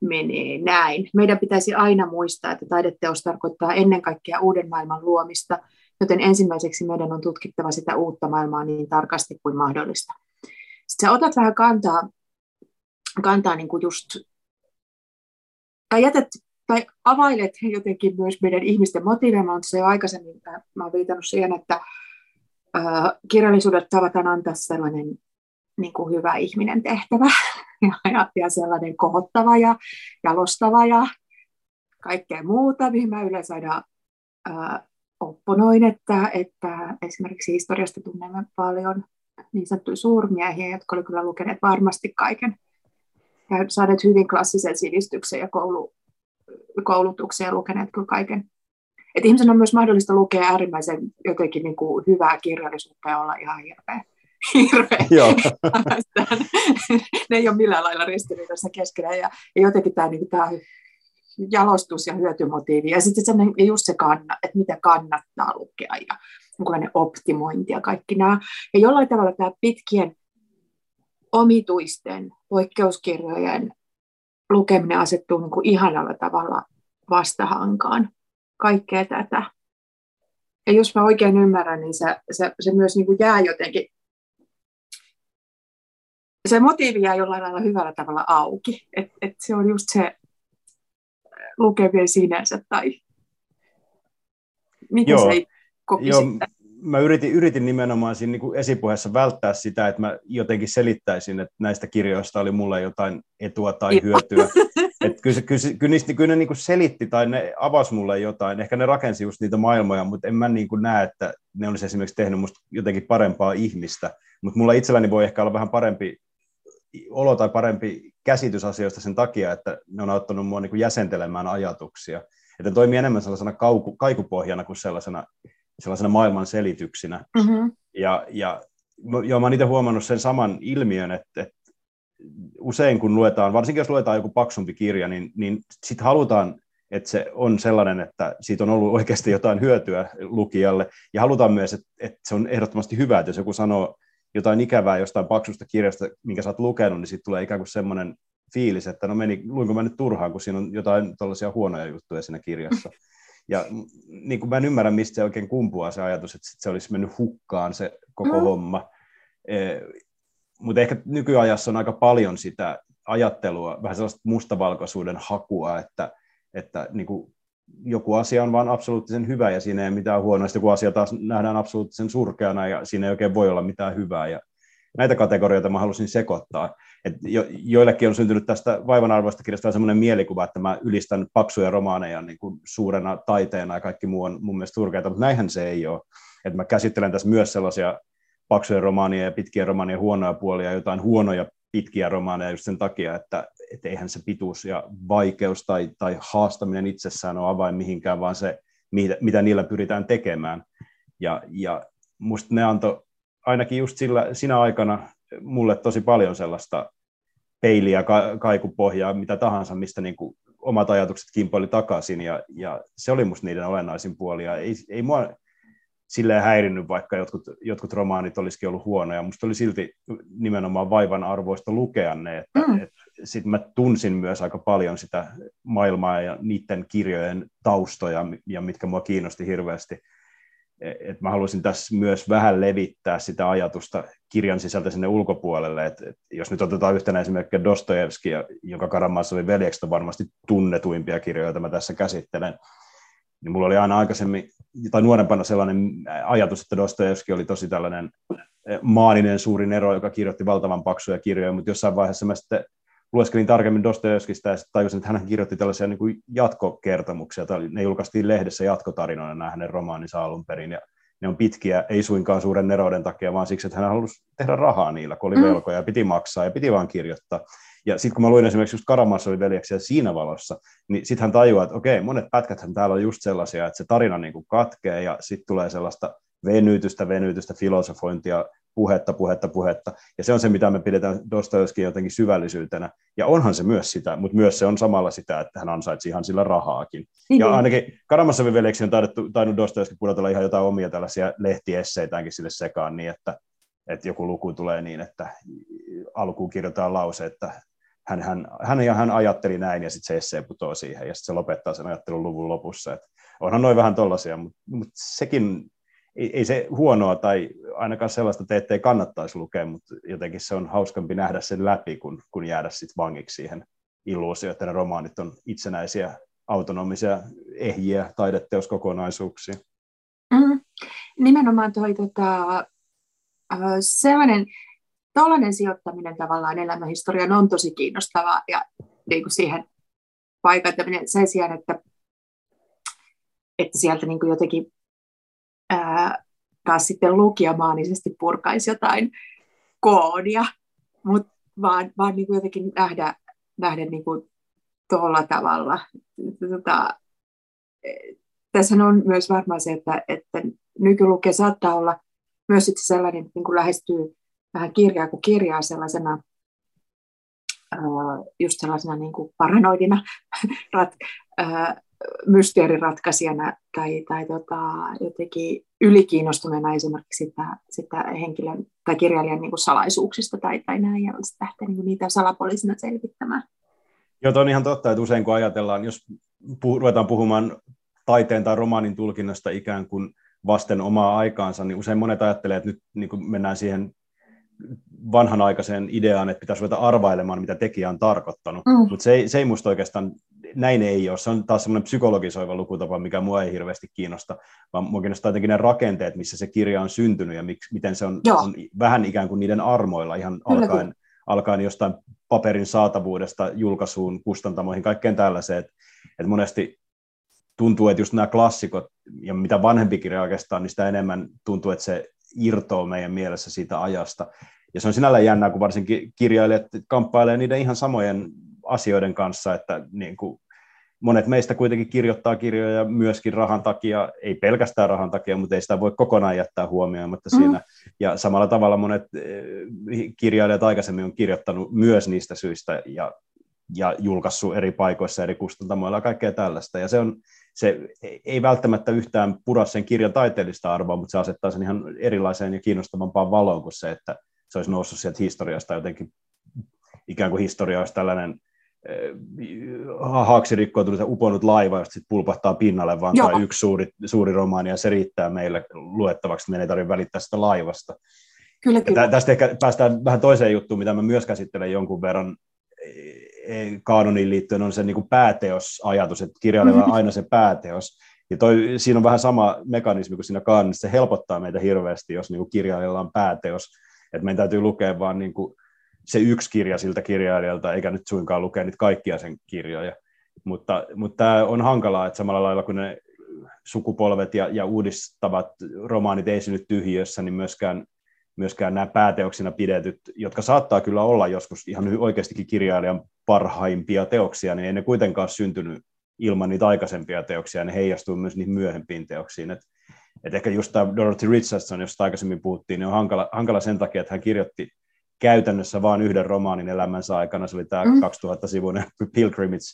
menee näin. Meidän pitäisi aina muistaa, että taideteos tarkoittaa ennen kaikkea uuden maailman luomista, joten ensimmäiseksi meidän on tutkittava sitä uutta maailmaa niin tarkasti kuin mahdollista. Sitten sä otat vähän kantaa, kantaa niin kuin just, tai jätät tai availet jotenkin myös meidän ihmisten motiiveja. Mä olen jo aikaisemmin mä olen viitannut siihen, että kirjallisuudet tavataan antaa sellainen niin kuin hyvä ihminen tehtävä ja, ja, sellainen kohottava ja jalostava ja kaikkea muuta, mihin mä yleensä aina opponoin, että, että esimerkiksi historiasta tunnemme paljon niin sanottuja suurmiehiä, jotka oli kyllä lukeneet varmasti kaiken ja saaneet hyvin klassisen sivistyksen ja koulu, koulutuksen ja lukeneet kyllä kaiken. Et ihmisen on myös mahdollista lukea äärimmäisen jotenkin niin kuin hyvää kirjallisuutta ja olla ihan hirveä. hirveä. Joo. ne ei ole millään lailla ristiriidassa keskenään. Ja, ja jotenkin tämä, niin tämä jalostus ja hyötymotiivi. Ja sitten se, just se, kanna, että mitä kannattaa lukea ja jonkinlainen optimointi ja kaikki nämä. Ja jollain tavalla tämä pitkien omituisten poikkeuskirjojen lukeminen asettuu niin kuin ihanalla tavalla vastahankaan kaikkea tätä. Ja jos mä oikein ymmärrän, niin se, se, se myös niin kuin jää jotenkin, se motiivi jää jollain lailla hyvällä tavalla auki. Et, et se on just se lukeminen sinänsä tai miten Joo. se koki Joo, sitten? Mä yritin, yritin nimenomaan siinä niin kuin esipuheessa välttää sitä, että mä jotenkin selittäisin, että näistä kirjoista oli mulle jotain etua tai hyötyä. Et kyllä, kyllä, kyllä, niistä, kyllä ne niin kuin selitti tai ne avasi mulle jotain. Ehkä ne rakensi just niitä maailmoja, mutta en mä niin kuin näe, että ne olisi esimerkiksi tehnyt musta jotenkin parempaa ihmistä. Mutta mulla itselläni voi ehkä olla vähän parempi olo tai parempi käsitys asioista sen takia, että ne on auttanut mua niin kuin jäsentelemään ajatuksia. Että toimii enemmän sellaisena kauku, kaikupohjana kuin sellaisena sellaisena maailman selityksinä. Mm-hmm. Ja, ja joo, mä oon itse huomannut sen saman ilmiön, että, että usein kun luetaan, varsinkin jos luetaan joku paksumpi kirja, niin, niin sitten halutaan, että se on sellainen, että siitä on ollut oikeasti jotain hyötyä lukijalle, ja halutaan myös, että, että se on ehdottomasti hyvä, että jos joku sanoo jotain ikävää jostain paksusta kirjasta, minkä sä oot lukenut, niin sitten tulee ikään kuin semmoinen fiilis, että no meni, luinko mä nyt turhaan, kun siinä on jotain tällaisia huonoja juttuja siinä kirjassa. Ja niin kuin mä en ymmärrä, mistä se oikein kumpuaa se ajatus, että se olisi mennyt hukkaan se koko mm. homma. E, mutta ehkä nykyajassa on aika paljon sitä ajattelua, vähän sellaista mustavalkoisuuden hakua, että, että niin kuin joku asia on vain absoluuttisen hyvä ja siinä ei ole mitään huonoa, joku asia taas nähdään absoluuttisen surkeana ja siinä ei oikein voi olla mitään hyvää. Ja näitä kategorioita mä halusin sekoittaa. Et jo, joillekin on syntynyt tästä vaivanarvoista kirjasta semmoinen mielikuva, että mä ylistän paksuja romaaneja niin kuin suurena taiteena ja kaikki muu on mun mielestä surkeita, mutta näinhän se ei ole. Et mä käsittelen tässä myös sellaisia paksuja romaania ja pitkiä romaania huonoja puolia, jotain huonoja pitkiä romaaneja just sen takia, että et eihän se pituus ja vaikeus tai, tai haastaminen itsessään ole avain mihinkään, vaan se, mitä, mitä niillä pyritään tekemään. Ja, ja musta ne antoi ainakin just sillä, siinä aikana mulle tosi paljon sellaista peiliä, ka- kaikupohjaa, mitä tahansa, mistä niin kuin omat ajatukset kimpoili takaisin, ja, ja se oli musta niiden olennaisin puoli, ja ei, ei mua silleen häirinnyt, vaikka jotkut, jotkut romaanit olisikin ollut huonoja, musta oli silti nimenomaan vaivan arvoista lukea ne, että mm. et, sitten mä tunsin myös aika paljon sitä maailmaa ja niiden kirjojen taustoja, ja mitkä mua kiinnosti hirveästi, et mä haluaisin tässä myös vähän levittää sitä ajatusta kirjan sisältä sinne ulkopuolelle, että et jos nyt otetaan yhtenä esimerkkiä Dostojevski, joka Karamazovin veljekset on varmasti tunnetuimpia kirjoja, joita mä tässä käsittelen, niin mulla oli aina aikaisemmin, tai nuorempana sellainen ajatus, että Dostojevski oli tosi tällainen eh, maaninen suuri nero, joka kirjoitti valtavan paksuja kirjoja, mutta jossain vaiheessa mä sitten lueskelin tarkemmin Dostojevskista ja tajusin, että hän kirjoitti tällaisia niin kuin jatkokertomuksia, tai ne julkaistiin lehdessä jatkotarinoina nämä hänen romaaninsa alun perin, ja ne on pitkiä, ei suinkaan suuren nerouden takia, vaan siksi, että hän halusi tehdä rahaa niillä, kun oli mm. velkoja ja piti maksaa ja piti vaan kirjoittaa. Ja sitten kun mä luin esimerkiksi just Karamassovin veljeksiä siinä valossa, niin sitten hän tajuaa, että okei, monet pätkäthän täällä on just sellaisia, että se tarina niin kuin katkee ja sitten tulee sellaista venytystä, venytystä, filosofointia, puhetta, puhetta, puhetta. Ja se on se, mitä me pidetään Dostojevskin jotenkin syvällisyytenä. Ja onhan se myös sitä, mutta myös se on samalla sitä, että hän ansaitsi ihan sillä rahaakin. Mm-hmm. Ja niin. ainakin Karamassovin veljeksi on taidettu, tainnut Dostojevski pudotella ihan jotain omia tällaisia lehtiesseitäänkin sille sekaan niin, että, että joku luku tulee niin, että alkuun kirjoitetaan lause, että hän, hän, hän ja hän ajatteli näin ja sitten se essee putoaa siihen ja sitten se lopettaa sen ajattelun luvun lopussa. Et onhan noin vähän tollaisia, mutta mut sekin ei, ei se huonoa tai ainakaan sellaista te ettei kannattaisi lukea, mutta jotenkin se on hauskampi nähdä sen läpi, kun, kun jäädä sitten vangiksi siihen illuusioon, että ne romaanit on itsenäisiä, autonomisia, ehjiä taideteoskokonaisuuksia. Mm, nimenomaan toi tota, sellainen, tällainen sijoittaminen tavallaan elämähistoriaan on tosi kiinnostavaa ja niin kuin siihen paikantaminen sen sijaan, että, että sieltä niin kuin jotenkin ää, taas sitten lukija maanisesti purkaisi jotain koodia, mutta vaan, vaan niin kuin jotenkin nähdä, nähdä niin kuin tuolla tavalla. Tota, tässä on myös varmaan se, että, että nykylukija saattaa olla myös sitten sellainen, että niin kuin lähestyy vähän kirjaa kuin kirjaa sellaisena just sellaisena niin kuin paranoidina rat, mysteeriratkaisijana tai, tai tota, jotenkin ylikiinnostuneena esimerkiksi sitä, sitä henkilön tai kirjailijan niin kuin salaisuuksista tai, tai näin, ja sitten lähtee niin niitä salapoliisina selvittämään. Joo, on ihan totta, että usein kun ajatellaan, jos puh- ruvetaan puhumaan taiteen tai romaanin tulkinnasta ikään kuin vasten omaa aikaansa, niin usein monet ajattelee, että nyt niin kuin mennään siihen vanhanaikaiseen ideaan, että pitäisi ruveta arvailemaan, mitä tekijä on tarkoittanut. Mm. Mutta se ei, se ei musta oikeastaan, näin ei ole. Se on taas semmoinen psykologisoiva lukutapa, mikä mua ei hirveästi kiinnosta, vaan mua kiinnostaa jotenkin ne rakenteet, missä se kirja on syntynyt ja miksi, miten se on, on vähän ikään kuin niiden armoilla ihan Kyllä, alkaen, alkaen jostain paperin saatavuudesta julkaisuun, kustantamoihin, kaikkeen tällaiseen. Että et monesti tuntuu, että just nämä klassikot, ja mitä vanhempi kirja oikeastaan, niin sitä enemmän tuntuu, että se irtoaa meidän mielessä siitä ajasta. Ja se on sinällään jännää, kun varsinkin kirjailijat kamppailee niiden ihan samojen asioiden kanssa, että niin kuin monet meistä kuitenkin kirjoittaa kirjoja myöskin rahan takia, ei pelkästään rahan takia, mutta ei sitä voi kokonaan jättää huomioimatta mm. siinä. Ja samalla tavalla monet eh, kirjailijat aikaisemmin on kirjoittanut myös niistä syistä ja, ja julkaissut eri paikoissa, eri kustantamoilla ja kaikkea tällaista. Ja se on, se ei välttämättä yhtään pura sen kirjan taiteellista arvoa, mutta se asettaa sen ihan erilaiseen ja kiinnostavampaan valoon kuin se, että se olisi noussut sieltä historiasta jotenkin, ikään kuin historia olisi tällainen haaksi rikkoutunut ja uponut laiva, josta sitten pulpahtaa pinnalle, vaan tai yksi suuri, suuri romaani, ja se riittää meille luettavaksi, meidän ei tarvitse välittää sitä laivasta. Kyllä, kyllä. Tästä ehkä päästään vähän toiseen juttuun, mitä mä myös käsittelen jonkun verran kaanoniin liittyen on se niin kuin pääteosajatus, että kirjailijalla on aina se pääteos. Ja toi, siinä on vähän sama mekanismi kuin siinä kaanonissa, se helpottaa meitä hirveästi, jos niin kuin kirjailijalla on pääteos. Että meidän täytyy lukea vaan niin kuin se yksi kirja siltä kirjailijalta, eikä nyt suinkaan lukea niitä kaikkia sen kirjoja. Mutta, mutta tämä on hankalaa, että samalla lailla kuin ne sukupolvet ja, ja uudistavat romaanit ei synny tyhjiössä, niin myöskään myöskään nämä pääteoksina pidetyt, jotka saattaa kyllä olla joskus ihan oikeastikin kirjailijan parhaimpia teoksia, niin ei ne kuitenkaan syntynyt ilman niitä aikaisempia teoksia, ne heijastuu myös niihin myöhempiin teoksiin. Et, et ehkä just tämä Dorothy Richardson, josta aikaisemmin puhuttiin, niin on hankala, hankala sen takia, että hän kirjoitti käytännössä vain yhden romaanin elämänsä aikana, se oli tämä mm. 2000-sivuinen Pilgrimage.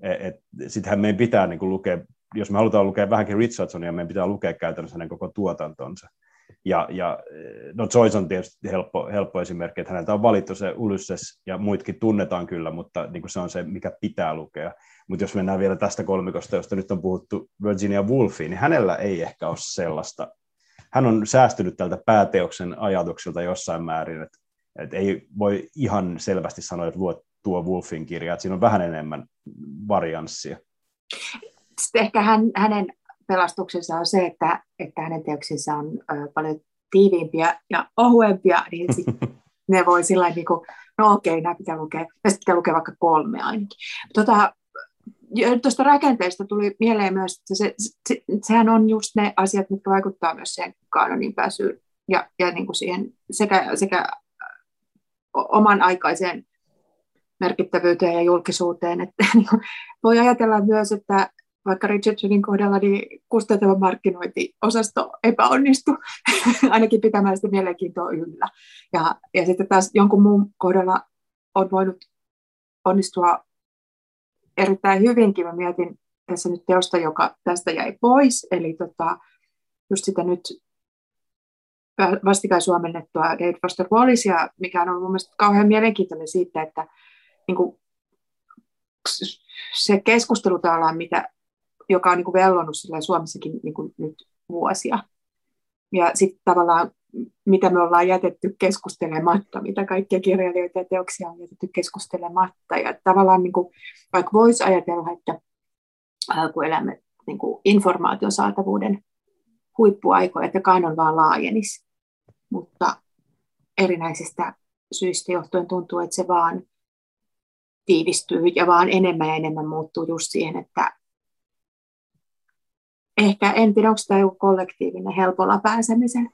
E, Sittenhän meidän pitää niin lukea, jos me halutaan lukea vähänkin Richardsonia, meidän pitää lukea käytännössä hänen koko tuotantonsa. Ja, ja no Joyce on tietysti helppo, helppo esimerkki, että häneltä on valittu se Ulysses ja muitkin tunnetaan kyllä, mutta niin kuin se on se, mikä pitää lukea. Mutta jos mennään vielä tästä kolmikosta, josta nyt on puhuttu Virginia Woolfiin, niin hänellä ei ehkä ole sellaista. Hän on säästynyt tältä pääteoksen ajatukselta jossain määrin, että, että ei voi ihan selvästi sanoa, että luo tuo Wolfin kirja, että siinä on vähän enemmän varianssia. Sitten ehkä hän, hänen pelastuksensa on se, että, että hänen teoksensa on paljon tiiviimpiä ja ohuempia, niin ne voi sillä niin kuin, no okei, nämä pitää lukea, näistä pitää lukea vaikka kolme ainakin. Tota, tuosta rakenteesta tuli mieleen myös, että se, se, sehän on just ne asiat, mitkä vaikuttaa myös siihen kanonin pääsyyn ja, ja niin kuin siihen sekä, sekä oman aikaiseen merkittävyyteen ja julkisuuteen. Että, niin kuin, voi ajatella myös, että, vaikka Richardsonin kohdalla niin kustantava markkinointiosasto epäonnistui, ainakin pitämään sitä mielenkiintoa yllä. Ja, ja sitten taas jonkun muun kohdalla on voinut onnistua erittäin hyvinkin. Mä mietin tässä nyt teosta, joka tästä jäi pois, eli tota, just sitä nyt vastikään suomennettua David Foster Wallisia, mikä on ollut mun kauhean mielenkiintoinen siitä, että niin kuin, se keskustelu tavallaan, mitä joka on niin kuin vellonut Suomessakin niin kuin nyt vuosia. Ja sitten tavallaan, mitä me ollaan jätetty keskustelematta, mitä kaikkia kirjailijoita ja teoksia on jätetty keskustelematta. Ja tavallaan, niin kuin, vaikka voisi ajatella, että kun elämme niin kuin informaation saatavuuden huippuaikoja, että kanon vaan laajenisi. Mutta erinäisistä syistä johtuen tuntuu, että se vaan tiivistyy ja vaan enemmän ja enemmän muuttuu just siihen, että ehkä, en tiedä, onko tämä joku kollektiivinen helpolla pääsemisen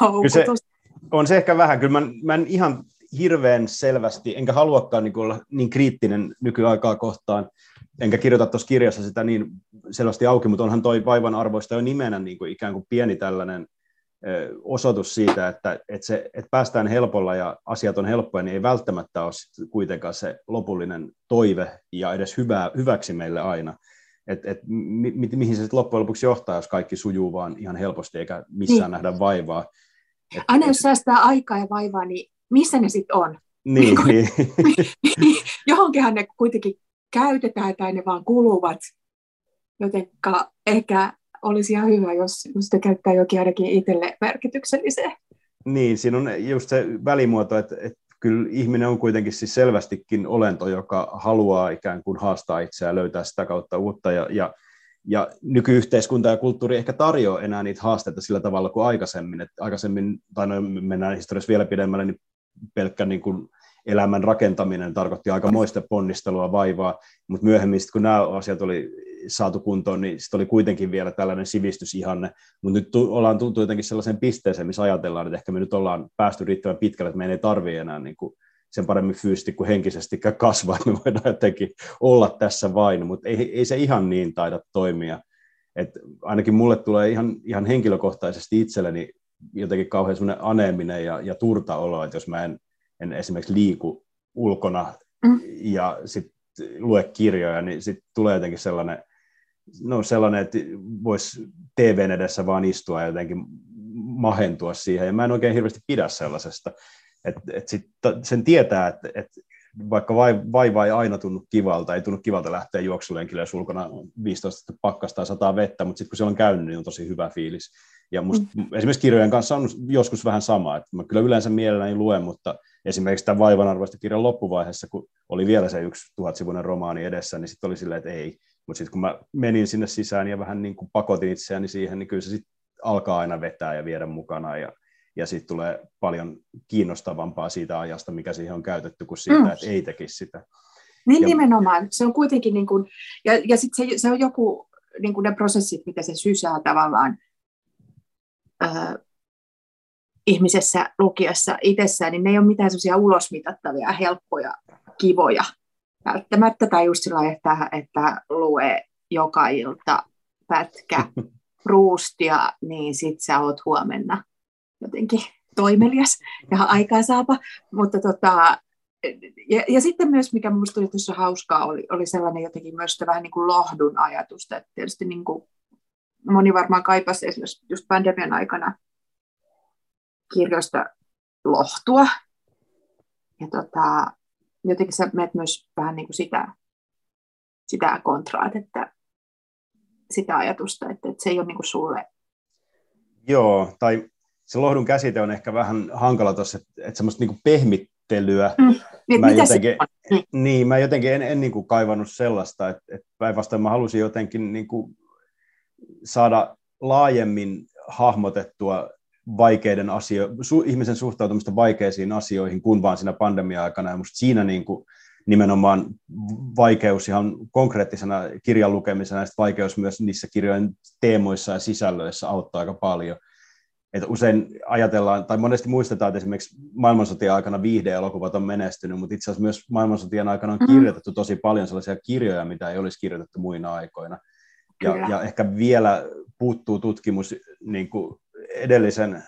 houkutus. on se ehkä vähän, kyllä mä, mä en ihan hirveän selvästi, enkä haluakaan niin olla niin kriittinen nykyaikaa kohtaan, enkä kirjoita tuossa kirjassa sitä niin selvästi auki, mutta onhan toi vaivan arvoista jo nimenä niin kuin ikään kuin pieni tällainen osoitus siitä, että, että, se, että päästään helpolla ja asiat on helppoja, niin ei välttämättä ole kuitenkaan se lopullinen toive ja edes hyvä, hyväksi meille aina. Et, et, mi, mi, mihin se sitten loppujen lopuksi johtaa, jos kaikki sujuu vaan ihan helposti eikä missään niin. nähdä vaivaa. Et, Aina jos säästää aikaa ja vaivaa, niin missä ne sitten on? Niin, niin. Johonkinhan ne kuitenkin käytetään tai ne vaan kuluvat. Jotenka ehkä olisi ihan hyvä, jos, jos te käyttää jokin ainakin itselle merkitykselliseen. Niin, siinä on just se välimuoto, että, että kyllä ihminen on kuitenkin siis selvästikin olento, joka haluaa ikään kuin haastaa itseään, löytää sitä kautta uutta, ja, ja, ja nykyyhteiskunta ja kulttuuri ehkä tarjoaa enää niitä haasteita sillä tavalla kuin aikaisemmin, että aikaisemmin, tai no, mennään historiassa vielä pidemmälle, niin pelkkä niin kuin elämän rakentaminen tarkoitti aika moista ponnistelua, vaivaa, mutta myöhemmin kun nämä asiat oli saatu kuntoon, niin sitten oli kuitenkin vielä tällainen sivistysihanne, mutta nyt ollaan tultu jotenkin sellaiseen pisteeseen, missä ajatellaan, että ehkä me nyt ollaan päästy riittävän pitkälle, että meidän ei tarvitse enää niin kuin sen paremmin fyysisesti kuin henkisesti kasvaa, että me voidaan jotenkin olla tässä vain, mutta ei, ei se ihan niin taida toimia. Et ainakin mulle tulee ihan, ihan henkilökohtaisesti itselleni jotenkin kauhean semmoinen aneeminen ja, ja turta olo, että jos mä en, en esimerkiksi liiku ulkona mm. ja sitten lue kirjoja, niin sitten tulee jotenkin sellainen, no sellainen, että voisi TVn edessä vaan istua ja jotenkin mahentua siihen, ja mä en oikein hirveästi pidä sellaisesta. Et, et sit, sen tietää, että et vaikka vaiva ei aina tunnu kivalta, ei tunnu kivalta lähteä juoksulenkille, jos ulkona 15 pakkasta tai sataa vettä, mutta sitten kun se on käynyt, niin on tosi hyvä fiilis. Ja musta, mm. esimerkiksi kirjojen kanssa on joskus vähän sama, että mä kyllä yleensä mielelläni luen, mutta esimerkiksi tämän vaivanarvoista kirjan loppuvaiheessa, kun oli vielä se yksi tuhatsivuinen romaani edessä, niin sitten oli silleen, että ei. Mutta sitten kun mä menin sinne sisään ja vähän niin kuin pakotin itseäni siihen, niin kyllä se sitten alkaa aina vetää ja viedä mukana ja, ja sitten tulee paljon kiinnostavampaa siitä ajasta, mikä siihen on käytetty, kuin siitä, mm. että ei tekisi sitä. Niin ja, nimenomaan. Se on kuitenkin, niin kuin, ja, ja sitten se, se on joku, niin kuin ne prosessit, mitä se sysää tavallaan ihmisessä lukiessa itsessään, niin ne ei ole mitään sellaisia ulosmitattavia, helppoja, kivoja välttämättä, tai just sillä että, että lue joka ilta pätkä ruustia, niin sit sä oot huomenna jotenkin toimelias ja aikaansaapa. Mutta tota, ja, ja sitten myös, mikä minusta oli tuossa hauskaa, oli, oli sellainen jotenkin myös vähän niin kuin lohdun ajatusta. Että tietysti niin kuin moni varmaan kaipasi esimerkiksi just pandemian aikana kirjoista lohtua. Ja tota, jotenkin sä menet myös vähän niin kuin sitä, sitä kontraat, että sitä ajatusta, että, että se ei ole niin kuin sulle. Joo, tai se lohdun käsite on ehkä vähän hankala tuossa, että, että semmoista niin kuin pehmittelyä. Mm. Niin, mä, jotenkin, niin. niin, mä jotenkin en, en niin kuin kaivannut sellaista, että, että päinvastoin mä halusin jotenkin niin kuin saada laajemmin hahmotettua vaikeiden asio- su- ihmisen suhtautumista vaikeisiin asioihin kuin vaan siinä pandemia-aikana. Ja musta siinä niin kuin nimenomaan vaikeus ihan konkreettisena kirjan lukemisena ja vaikeus myös niissä kirjojen teemoissa ja sisällöissä auttaa aika paljon. Että usein ajatellaan, tai monesti muistetaan, että esimerkiksi maailmansotien aikana viihdeelokuvat on menestynyt, mutta itse asiassa myös maailmansotien aikana on mm-hmm. kirjoitettu tosi paljon sellaisia kirjoja, mitä ei olisi kirjoitettu muina aikoina. Ja, ja ehkä vielä puuttuu tutkimus niin kuin edellisen äh,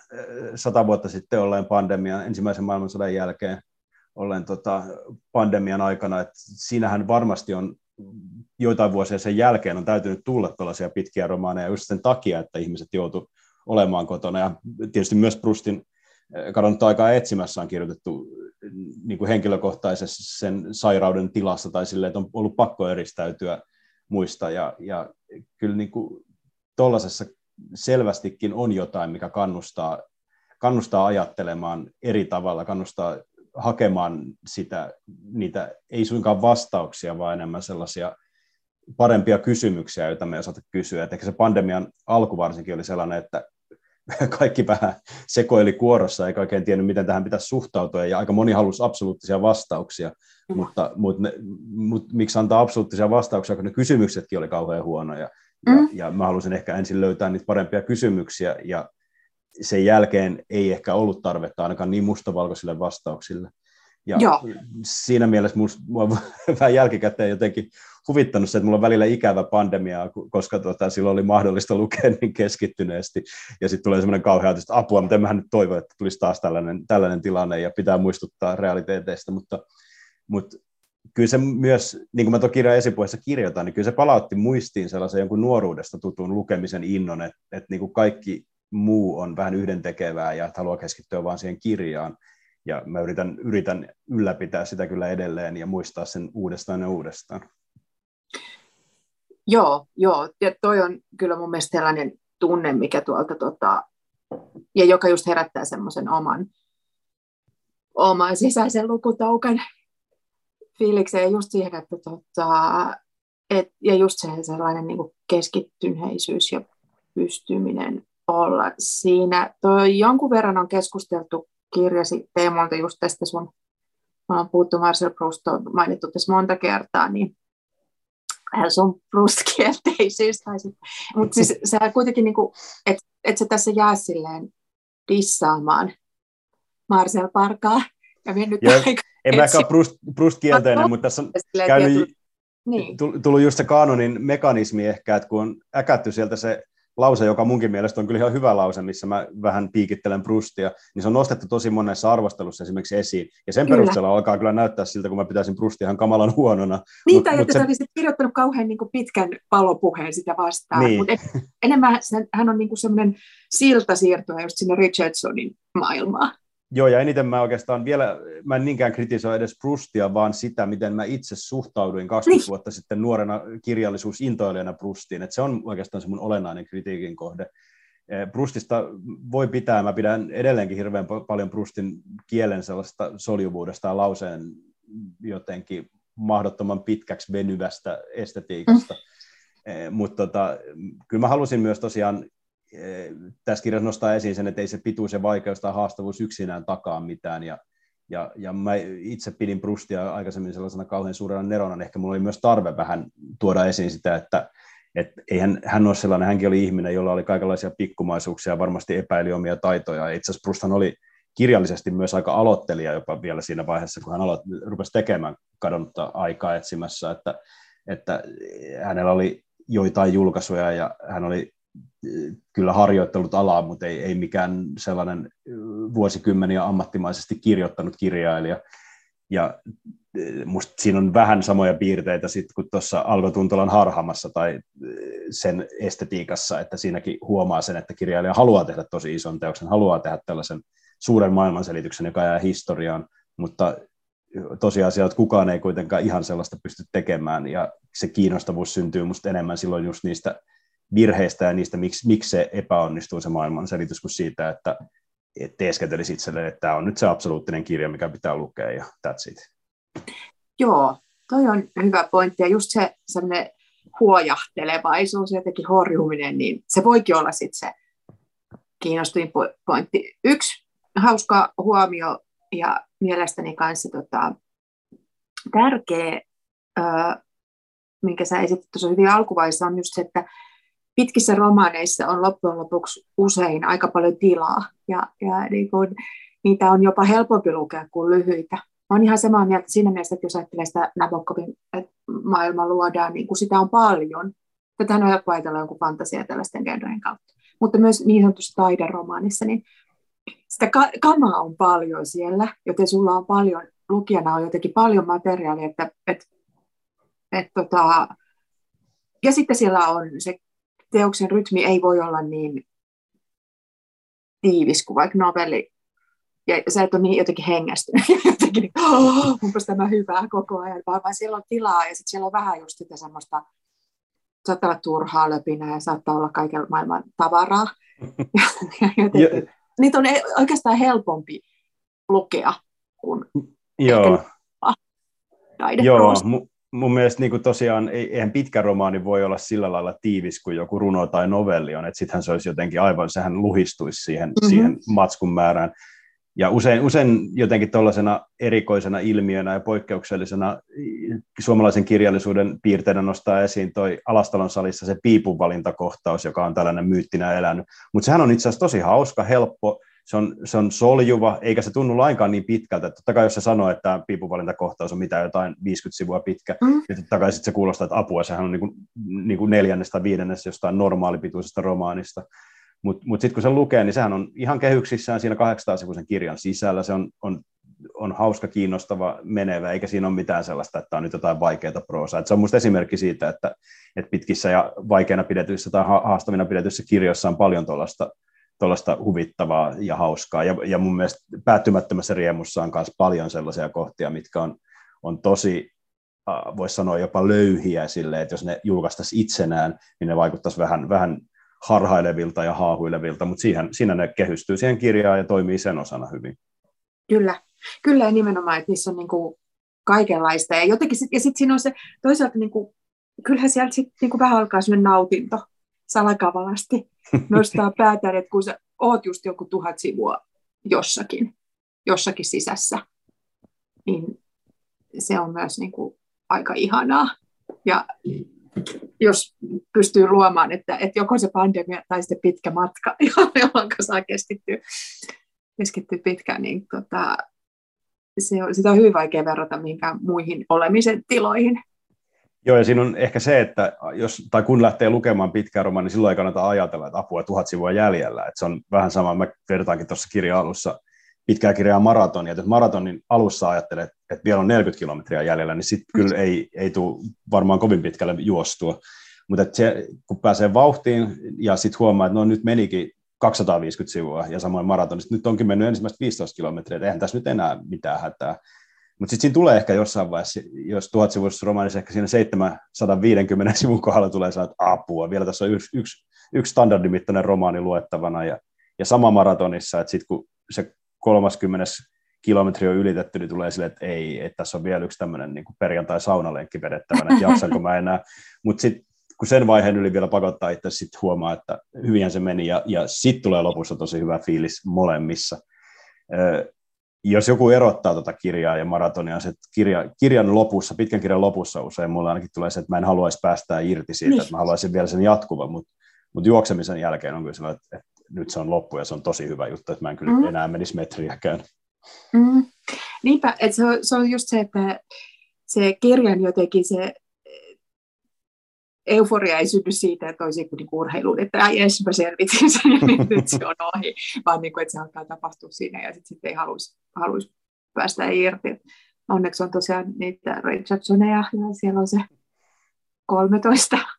sata vuotta sitten olleen pandemian, ensimmäisen maailmansodan jälkeen olleen tota, pandemian aikana, että siinähän varmasti on joitain vuosia sen jälkeen on täytynyt tulla tällaisia pitkiä romaaneja just sen takia, että ihmiset joutu olemaan kotona. Ja tietysti myös Prustin äh, kadonnut aikaa etsimässä on kirjoitettu niin kuin henkilökohtaisesti sen sairauden tilassa tai silleen, että on ollut pakko eristäytyä muista. Ja, ja kyllä niin kuin tuollaisessa selvästikin on jotain, mikä kannustaa, kannustaa ajattelemaan eri tavalla, kannustaa hakemaan sitä, niitä ei suinkaan vastauksia, vaan enemmän sellaisia parempia kysymyksiä, joita me ei osata kysyä. Et ehkä se pandemian alku varsinkin oli sellainen, että kaikki vähän sekoili kuorossa eikä oikein tiennyt, miten tähän pitäisi suhtautua, ja aika moni halusi absoluuttisia vastauksia, mm. mutta, mutta, ne, mutta miksi antaa absoluuttisia vastauksia, kun ne kysymyksetkin oli kauhean huonoja, Ja, mm. ja mä halusin ehkä ensin löytää niitä parempia kysymyksiä, ja sen jälkeen ei ehkä ollut tarvetta ainakaan niin mustavalkoisille vastauksille. Ja Joo. siinä mielessä mua on vähän jälkikäteen jotenkin huvittanut se, että mulla on välillä ikävä pandemia, koska tota, silloin oli mahdollista lukea niin keskittyneesti. Ja sitten tulee semmoinen kauhea että apua, mutta en mähän nyt toivo, että tulisi taas tällainen, tällainen tilanne ja pitää muistuttaa realiteeteista. Mutta, mutta kyllä se myös, niin kuin mä tuon kirjan esipuheessa kirjoitan, niin kyllä se palautti muistiin sellaisen jonkun nuoruudesta tutun lukemisen innon, että, että niin kuin kaikki muu on vähän yhdentekevää ja että haluaa keskittyä vaan siihen kirjaan. Ja mä yritän, yritän ylläpitää sitä kyllä edelleen ja muistaa sen uudestaan ja uudestaan. Joo, joo. Ja toi on kyllä mun mielestä sellainen tunne, mikä tuolta, tota, ja joka just herättää semmoisen oman, oman sisäisen lukutaukan fiilikseen just siihen, että tota, et, ja just se sellainen niin kuin keskittyneisyys ja pystyminen olla siinä. Toi jonkun verran on keskusteltu kirjasi teemoilta just tästä sun, mä olen puhuttu Marcel Proust, on mainittu tässä monta kertaa, niin sun Proust-kielteisyys. Mutta siis se kuitenkin, niin että et se tässä jää silleen dissaamaan Marcel Parkaa. Ja mennyt Joo, en mäkään Proust, Proust-kielteinen, mutta tässä on käynyt, niin. tullut just se kanonin mekanismi ehkä, että kun on äkätty sieltä se lause, joka munkin mielestä on kyllä ihan hyvä lause, missä mä vähän piikittelen Prustia, niin se on nostettu tosi monessa arvostelussa esimerkiksi esiin. Ja sen kyllä. perusteella alkaa kyllä näyttää siltä, kun mä pitäisin Prustia ihan kamalan huonona. Niin, tai että se... sä olisit kirjoittanut kauhean niin kuin pitkän palopuheen sitä vastaan. Niin. Mutta enemmän hän on niin semmoinen siltasiirtoja just sinne Richardsonin maailmaan. Joo, ja eniten mä oikeastaan vielä, mä en niinkään kritisoi edes Prustia, vaan sitä, miten mä itse suhtauduin 20 niin. vuotta sitten nuorena kirjallisuusintoilijana Prustiin. että se on oikeastaan se mun olennainen kritiikin kohde. Eh, Prustista voi pitää, mä pidän edelleenkin hirveän paljon Prustin kielen sellaista soljuvuudesta ja lauseen jotenkin mahdottoman pitkäksi venyvästä estetiikasta. Mm. Eh, Mutta tota, kyllä mä halusin myös tosiaan tässä kirjassa nostaa esiin sen, että ei se pituus ja vaikeus tai haastavuus yksinään takaa mitään. Ja, ja, ja mä itse pidin Prustia aikaisemmin sellaisena kauhean suurena nerona, ehkä mulla oli myös tarve vähän tuoda esiin sitä, että et eihän hän ole sellainen, hänkin oli ihminen, jolla oli kaikenlaisia pikkumaisuuksia varmasti epäili omia taitoja. Itse asiassa Prusthan oli kirjallisesti myös aika aloittelija jopa vielä siinä vaiheessa, kun hän aloitti, rupesi tekemään kadonnutta aikaa etsimässä, että, että hänellä oli joitain julkaisuja ja hän oli kyllä harjoittelut alaa, mutta ei, ei mikään sellainen vuosikymmeniä ammattimaisesti kirjoittanut kirjailija. Ja musta siinä on vähän samoja piirteitä sitten kuin tuossa Alko Tuntolan harhamassa tai sen estetiikassa, että siinäkin huomaa sen, että kirjailija haluaa tehdä tosi ison teoksen, haluaa tehdä tällaisen suuren maailmanselityksen, joka jää historiaan, mutta tosiasia, että kukaan ei kuitenkaan ihan sellaista pysty tekemään, ja se kiinnostavuus syntyy musta enemmän silloin just niistä virheistä ja niistä, miksi, miksi se epäonnistuu se maailman selitys, kuin siitä, että et teeskentelisi itselleen, että tämä on nyt se absoluuttinen kirja, mikä pitää lukea ja that's it. Joo, toi on hyvä pointti ja just se sellainen huojahtelevaisuus, jotenkin horjuminen, niin se voikin olla sitten se kiinnostuin pointti. Yksi hauska huomio ja mielestäni kanssa tota, tärkeä, minkä sä esitit tuossa hyvin alkuvaiheessa, on just se, että pitkissä romaaneissa on loppujen lopuksi usein aika paljon tilaa ja, ja niin kuin, niitä on jopa helpompi lukea kuin lyhyitä. Olen ihan samaa mieltä siinä mielessä, että jos ajattelee sitä Nabokovin maailma luodaan, niin kuin sitä on paljon. Tätähän on helppo ajatella jonkun fantasia tällaisten genreen kautta. Mutta myös niin sanotussa taideromaanissa, niin sitä ka- kamaa on paljon siellä, joten sulla on paljon, lukijana on jotenkin paljon materiaalia, että, että, että tota, ja sitten siellä on se teoksen rytmi ei voi olla niin tiivis kuin vaikka novelli. Ja sä et ole niin jotenkin hengästynyt, jotenkin, niin, oh, onpas tämä hyvää koko ajan, vaan, vaan siellä on tilaa ja sitten siellä on vähän just sitä semmoista, saattaa olla turhaa löpinää ja saattaa olla kaiken maailman tavaraa. jotenkin, niitä on e- oikeastaan helpompi lukea kuin Joo. Joo, mun mielestä niin kuin tosiaan, eihän pitkä romaani voi olla sillä lailla tiivis kuin joku runo tai novelli on, että sittenhän se olisi jotenkin aivan, sehän luhistuisi siihen, mm-hmm. siihen matskun määrään. Ja usein, usein jotenkin tuollaisena erikoisena ilmiönä ja poikkeuksellisena suomalaisen kirjallisuuden piirteinä nostaa esiin toi Alastalon salissa se piipunvalintakohtaus, joka on tällainen myyttinä elänyt. Mutta sehän on itse asiassa tosi hauska, helppo, se on, se on soljuva, eikä se tunnu lainkaan niin pitkältä. Totta kai jos se sanoo, että piipuvalintakohtaus on mitään jotain 50 sivua pitkä, mm. niin totta kai sitten se kuulostaa, että apua, sehän on niin kuin, niin kuin neljännestä viidennestä jostain normaalipituisesta romaanista. Mutta mut, mut sitten kun se lukee, niin sehän on ihan kehyksissään siinä 800-sivuisen kirjan sisällä. Se on, on, on hauska, kiinnostava, menevä, eikä siinä ole mitään sellaista, että on nyt jotain vaikeaa proosaa. Et se on minusta esimerkki siitä, että, että pitkissä ja vaikeina pidetyissä tai haastavina pidetyissä kirjoissa on paljon tuollaista tuollaista huvittavaa ja hauskaa. Ja, ja mun mielestä päättymättömässä riemussa on myös paljon sellaisia kohtia, mitkä on, on tosi, äh, voisi sanoa jopa löyhiä sille, että jos ne julkaistaisiin itsenään, niin ne vaikuttaisi vähän, vähän harhailevilta ja haahuilevilta, mutta siihen, siinä ne kehystyy siihen kirjaan ja toimii sen osana hyvin. Kyllä, kyllä ja nimenomaan, että niissä on niin kuin kaikenlaista. Ja, jotenkin, ja sitten siinä on se toisaalta, niin kuin, kyllähän sieltä sitten niin kuin vähän alkaa sellainen nautinto salakavalasti nostaa päätään, että kun sä oot just joku tuhat sivua jossakin, jossakin sisässä, niin se on myös niin kuin aika ihanaa. Ja jos pystyy luomaan, että, että joko se pandemia tai sitten pitkä matka, jolloin saa keskittyä, keskittyä pitkään, niin tota, se on, sitä on hyvin vaikea verrata mihinkään muihin olemisen tiloihin. Joo, ja siinä on ehkä se, että jos, tai kun lähtee lukemaan pitkää romaan, niin silloin ei kannata ajatella, että apua tuhat sivua jäljellä. Että se on vähän sama, mä vertaankin tuossa kirjan alussa pitkää kirjaa maratonia, että jos maratonin alussa ajattelee, että vielä on 40 kilometriä jäljellä, niin sitten kyllä ei, ei tule varmaan kovin pitkälle juostua. Mutta se, kun pääsee vauhtiin ja sitten huomaa, että no nyt menikin 250 sivua ja samoin maratonista, nyt onkin mennyt ensimmäistä 15 kilometriä, että eihän tässä nyt enää mitään hätää. Mutta sitten siinä tulee ehkä jossain vaiheessa, jos tuhat sivuisessa romaanissa ehkä siinä 750 sivun kohdalla tulee että apua. Vielä tässä on yksi, yksi, yksi standardimittainen romaani luettavana ja, ja sama maratonissa, että sitten kun se 30 kilometri on ylitetty, niin tulee silleen, että ei, että tässä on vielä yksi tämmöinen niin perjantai-saunalenkki vedettävänä, että jaksanko mä enää. Mutta sitten kun sen vaiheen yli vielä pakottaa itse, sitten huomaa, että hyvinhän se meni, ja, ja sitten tulee lopussa tosi hyvä fiilis molemmissa jos joku erottaa tuota kirjaa ja maratonia, se kirja, kirjan lopussa, pitkän kirjan lopussa usein mulle ainakin tulee se, että mä en haluaisi päästää irti siitä, niin. että mä haluaisin vielä sen jatkuvan, mutta, mutta juoksemisen jälkeen on kyllä sellainen, että, että nyt se on loppu ja se on tosi hyvä juttu, että mä en kyllä mm. enää menisi metriäkään. Mm. Niinpä, että se on, se on just se, että se kirjan jotenkin se euforia ei synny siitä, että olisi niin urheiluun, että ei edes mä selvitsin sen ja nyt se on ohi, vaan niin kuin, että se alkaa tapahtua siinä ja sitten sit ei haluaisi, haluaisi päästä irti. Onneksi on tosiaan niitä Richardsoneja ja siellä on se 13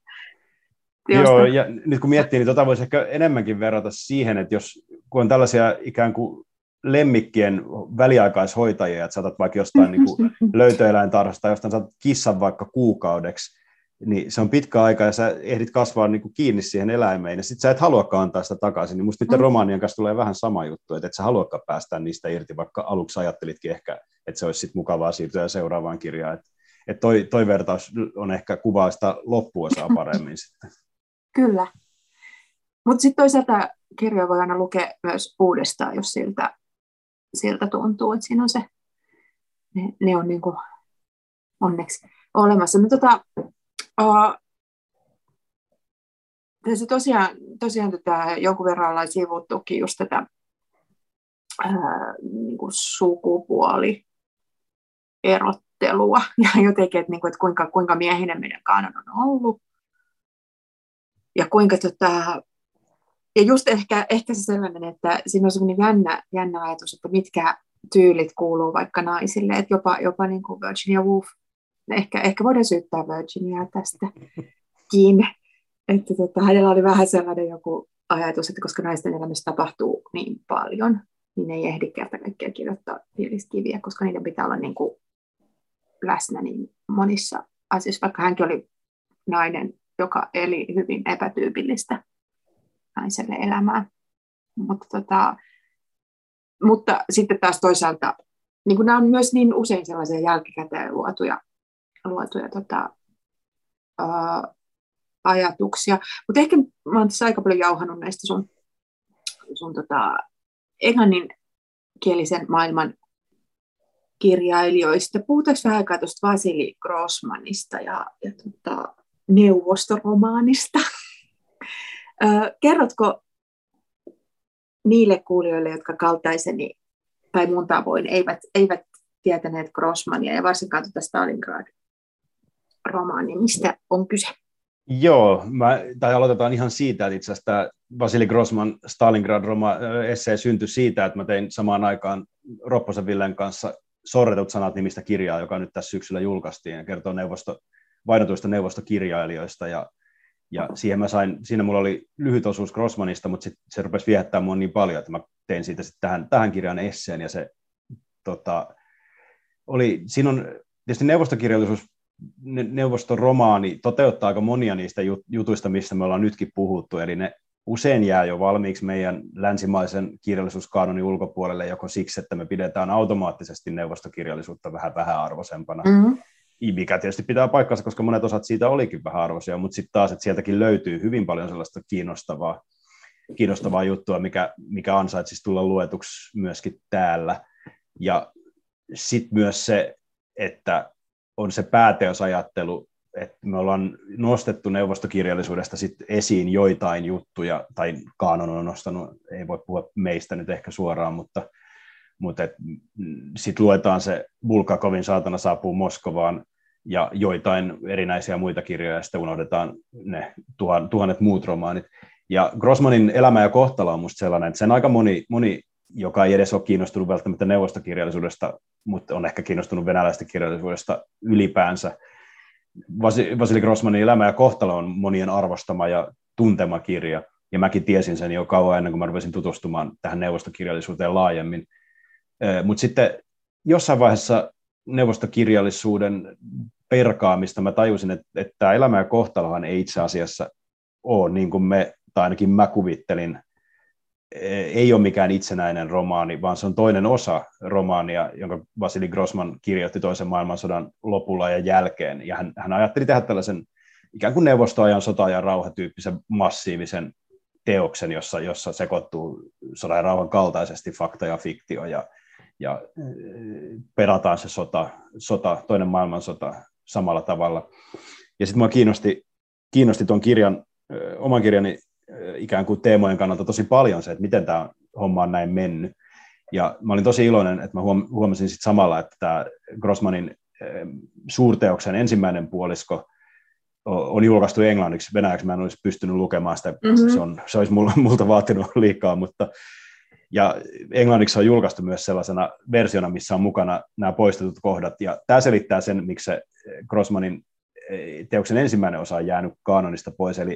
Teosta. Joo, ja nyt kun miettii, niin tota voisi ehkä enemmänkin verrata siihen, että jos kun on tällaisia ikään kuin lemmikkien väliaikaishoitajia, että saatat vaikka jostain niin kuin löytöeläintarhasta tai jostain saat kissan vaikka kuukaudeksi, niin se on pitkä aika ja sä ehdit kasvaa niin kuin kiinni siihen eläimeen ja sitten sä et haluakaan antaa sitä takaisin, niin musta mm. niiden romaanien kanssa tulee vähän sama juttu, että et sä haluakaan päästä niistä irti, vaikka aluksi ajattelitkin ehkä, että se olisi sit mukavaa siirtyä seuraavaan kirjaan, että et toi, toi vertaus on ehkä kuvaa sitä loppuosaa paremmin sitten. Kyllä, mutta sitten toisaalta kirjoja voi aina lukea myös uudestaan, jos siltä, siltä tuntuu, että siinä on se, ne, ne on niin kuin onneksi olemassa. Mutta tota, Uh, tässä tosiaan, tosiaan tätä jonkun verran ollaan sivuttukin just tätä ää, niin kuin sukupuolierottelua ja jotenkin, että, niin kuin, että kuinka, kuinka miehinen meidän kanon on ollut. Ja kuinka tota, ja just ehkä, ehkä se sellainen, että siinä on sellainen jännä, jännä ajatus, että mitkä tyylit kuuluu vaikka naisille, että jopa, jopa niin kuin Virginia Woolf ehkä, ehkä voidaan syyttää Virginiaa tästäkin. Että tota, hänellä oli vähän sellainen joku ajatus, että koska naisten elämässä tapahtuu niin paljon, niin ei ehdi kerta kaikkiaan kirjoittaa fiiliskiviä, koska niiden pitää olla niin kuin läsnä niin monissa asioissa, vaikka hänkin oli nainen, joka eli hyvin epätyypillistä naiselle elämää. Mutta, tota, mutta sitten taas toisaalta, niin kuin nämä on myös niin usein sellaisia jälkikäteen luotuja luotuja tota, ää, ajatuksia. Mutta ehkä mä oon tässä aika paljon jauhannut näistä sun, sun tota, englannin kielisen maailman kirjailijoista. Puhutaanko vähän aikaa tuosta Vasili Grossmanista ja, ja tota, neuvostoromaanista? Kerrotko niille kuulijoille, jotka kaltaiseni tai mun tavoin eivät, eivät tietäneet Grossmania ja varsinkaan tuota Stalingrad-romaania, mistä on kyse? Joo, mä, tai aloitetaan ihan siitä, että itse asiassa Vasili Grossman Stalingrad-essee syntyi siitä, että mä tein samaan aikaan Ropposen Villen kanssa Sorretut sanat nimistä kirjaa, joka nyt tässä syksyllä julkaistiin ja kertoo neuvosto, vainotuista neuvostokirjailijoista ja ja siihen mä sain, siinä mulla oli lyhyt osuus Grossmanista, mutta sit se rupesi viehättää mua niin paljon, että mä tein siitä sitten tähän, tähän kirjaan esseen, ja se tota, oli, siinä on tietysti neuvostokirjallisuus, neuvostoromaani toteuttaa aika monia niistä jutuista, mistä me ollaan nytkin puhuttu, eli ne usein jää jo valmiiksi meidän länsimaisen kirjallisuuskaanonin ulkopuolelle, joko siksi, että me pidetään automaattisesti neuvostokirjallisuutta vähän vähäarvoisempana, mm-hmm. Mikä tietysti pitää paikkansa, koska monet osat siitä olikin vähän arvoisia, mutta sitten taas, että sieltäkin löytyy hyvin paljon sellaista kiinnostavaa, kiinnostavaa juttua, mikä, mikä ansaitsisi tulla luetuksi myöskin täällä. Ja sitten myös se, että on se pääteosajattelu, että me ollaan nostettu neuvostokirjallisuudesta sit esiin joitain juttuja, tai Kaanon on nostanut, ei voi puhua meistä nyt ehkä suoraan, mutta mutta sitten luetaan se Bulgakovin saatana saapuu Moskovaan ja joitain erinäisiä muita kirjoja, ja sitten unohdetaan ne tuhannet muut romaanit. Ja Grossmanin Elämä ja kohtalo on musta sellainen, että sen aika moni, moni joka ei edes ole kiinnostunut välttämättä neuvostokirjallisuudesta, mutta on ehkä kiinnostunut venäläistä kirjallisuudesta ylipäänsä. Vasili Grossmanin Elämä ja kohtalo on monien arvostama ja tuntema kirja, ja mäkin tiesin sen jo kauan ennen kuin mä rupesin tutustumaan tähän neuvostokirjallisuuteen laajemmin. Mutta sitten jossain vaiheessa neuvostokirjallisuuden perkaamista mä tajusin, että, että tämä elämä ja kohtalohan ei itse asiassa ole niin kuin me, tai ainakin mä kuvittelin, ei ole mikään itsenäinen romaani, vaan se on toinen osa romaania, jonka Vasili Grossman kirjoitti toisen maailmansodan lopulla ja jälkeen. Ja hän, hän ajatteli tehdä tällaisen ikään kuin neuvostoajan sota- ja rauhatyyppisen massiivisen teoksen, jossa, jossa sekoittuu sodan ja rauhan kaltaisesti fakta ja fiktio ja, ja perataan se sota, sota, toinen maailmansota samalla tavalla. Ja sitten minua kiinnosti, kiinnosti tuon kirjan, oman kirjani ikään kuin teemojen kannalta tosi paljon se, että miten tämä homma on näin mennyt. Ja mä olin tosi iloinen, että mä huomasin sitten samalla, että tämä Grossmanin suurteoksen ensimmäinen puolisko on julkaistu englanniksi. Venäjäksi mä en olisi pystynyt lukemaan sitä, mm-hmm. se, on, se olisi multa vaatinut liikaa, mutta ja englanniksi on julkaistu myös sellaisena versiona, missä on mukana nämä poistetut kohdat. Ja tämä selittää sen, miksi se Grossmanin eh, teoksen ensimmäinen osa on jäänyt kanonista pois. Eli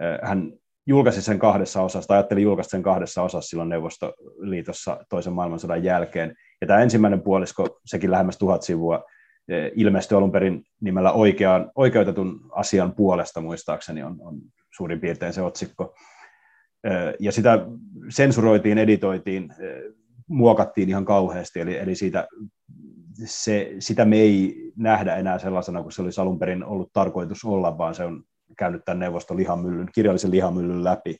eh, hän julkaisi sen kahdessa osassa, tai ajatteli julkaista sen kahdessa osassa silloin Neuvostoliitossa toisen maailmansodan jälkeen. Ja tämä ensimmäinen puolisko, sekin lähemmäs tuhat sivua, eh, ilmestyi alun perin nimellä oikean, oikeutetun asian puolesta, muistaakseni on, on suurin piirtein se otsikko ja sitä sensuroitiin, editoitiin, muokattiin ihan kauheasti, eli, eli siitä, se, sitä me ei nähdä enää sellaisena kuin se olisi alun perin ollut tarkoitus olla, vaan se on käynyt tämän neuvoston lihamyllyn, kirjallisen lihamyllyn läpi.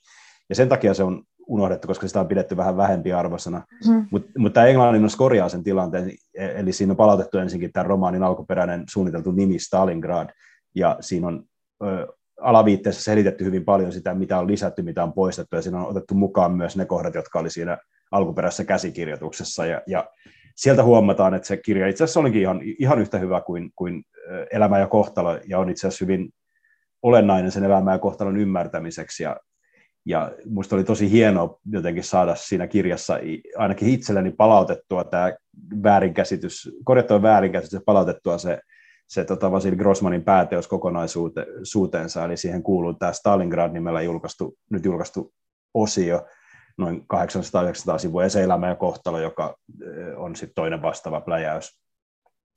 Ja sen takia se on unohdettu, koska sitä on pidetty vähän vähempi arvosana. Mm. Mutta mut tämä englannin korjaa sen tilanteen, eli siinä on palautettu ensinkin tämän romaanin alkuperäinen suunniteltu nimi Stalingrad, ja siinä on ö, alaviitteessä selitetty hyvin paljon sitä, mitä on lisätty, mitä on poistettu, ja siinä on otettu mukaan myös ne kohdat, jotka oli siinä alkuperäisessä käsikirjoituksessa, ja, ja sieltä huomataan, että se kirja itse asiassa olikin ihan, ihan yhtä hyvä kuin, kuin Elämä ja kohtalo, ja on itse asiassa hyvin olennainen sen elämän ja kohtalon ymmärtämiseksi, ja, ja minusta oli tosi hienoa jotenkin saada siinä kirjassa ainakin itselleni palautettua tämä väärinkäsitys, korjattua väärinkäsitys ja palautettua se se tota, Vasil Grossmanin pääteos kokonaisuuteensa, eli siihen kuuluu tämä Stalingrad-nimellä julkaistu, nyt julkaistu osio, noin 800-900 sivua, ja se elämä ja kohtalo, joka on sitten toinen vastaava pläjäys.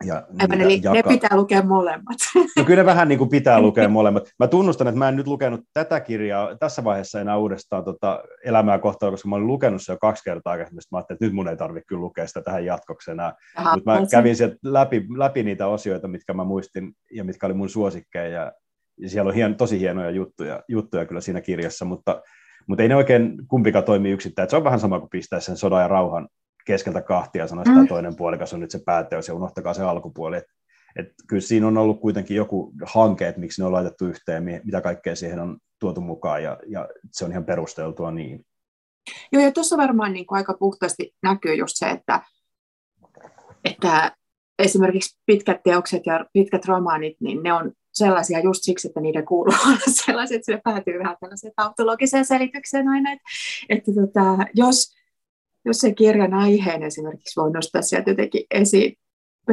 Ja Aivan, eli jaka... ne pitää lukea molemmat. No kyllä ne vähän niin kuin pitää lukea molemmat. Mä tunnustan, että mä en nyt lukenut tätä kirjaa tässä vaiheessa enää uudestaan tota elämää kohtaa, koska mä olin lukenut se jo kaksi kertaa aikaisemmin. Mä ajattelin, että nyt mun ei tarvitse kyllä lukea sitä tähän jatkoksena. Mutta mä kävin sieltä läpi, läpi niitä osioita, mitkä mä muistin ja mitkä oli mun suosikkeja. Ja, ja siellä on hien, tosi hienoja juttuja, juttuja kyllä siinä kirjassa, mutta, mutta ei ne oikein kumpikaan toimi yksittäin. se on vähän sama kuin pistää sen sodan ja rauhan keskeltä kahtia ja sanoi, että mm. toinen puolikas on nyt se pääteos ja unohtakaa se alkupuoli. Et, et kyllä siinä on ollut kuitenkin joku hanke, että miksi ne on laitettu yhteen, mitä kaikkea siihen on tuotu mukaan ja, ja se on ihan perusteltua niin. Joo, ja tuossa varmaan niin kuin aika puhtaasti näkyy just se, että, että esimerkiksi pitkät teokset ja pitkät romaanit, niin ne on sellaisia just siksi, että niiden kuuluu olla sellaisia, että se päätyy vähän tällaiseen tautologiseen selitykseen aina, että, että tota, jos, jos se kirjan aiheen esimerkiksi voi nostaa sieltä jotenkin esiin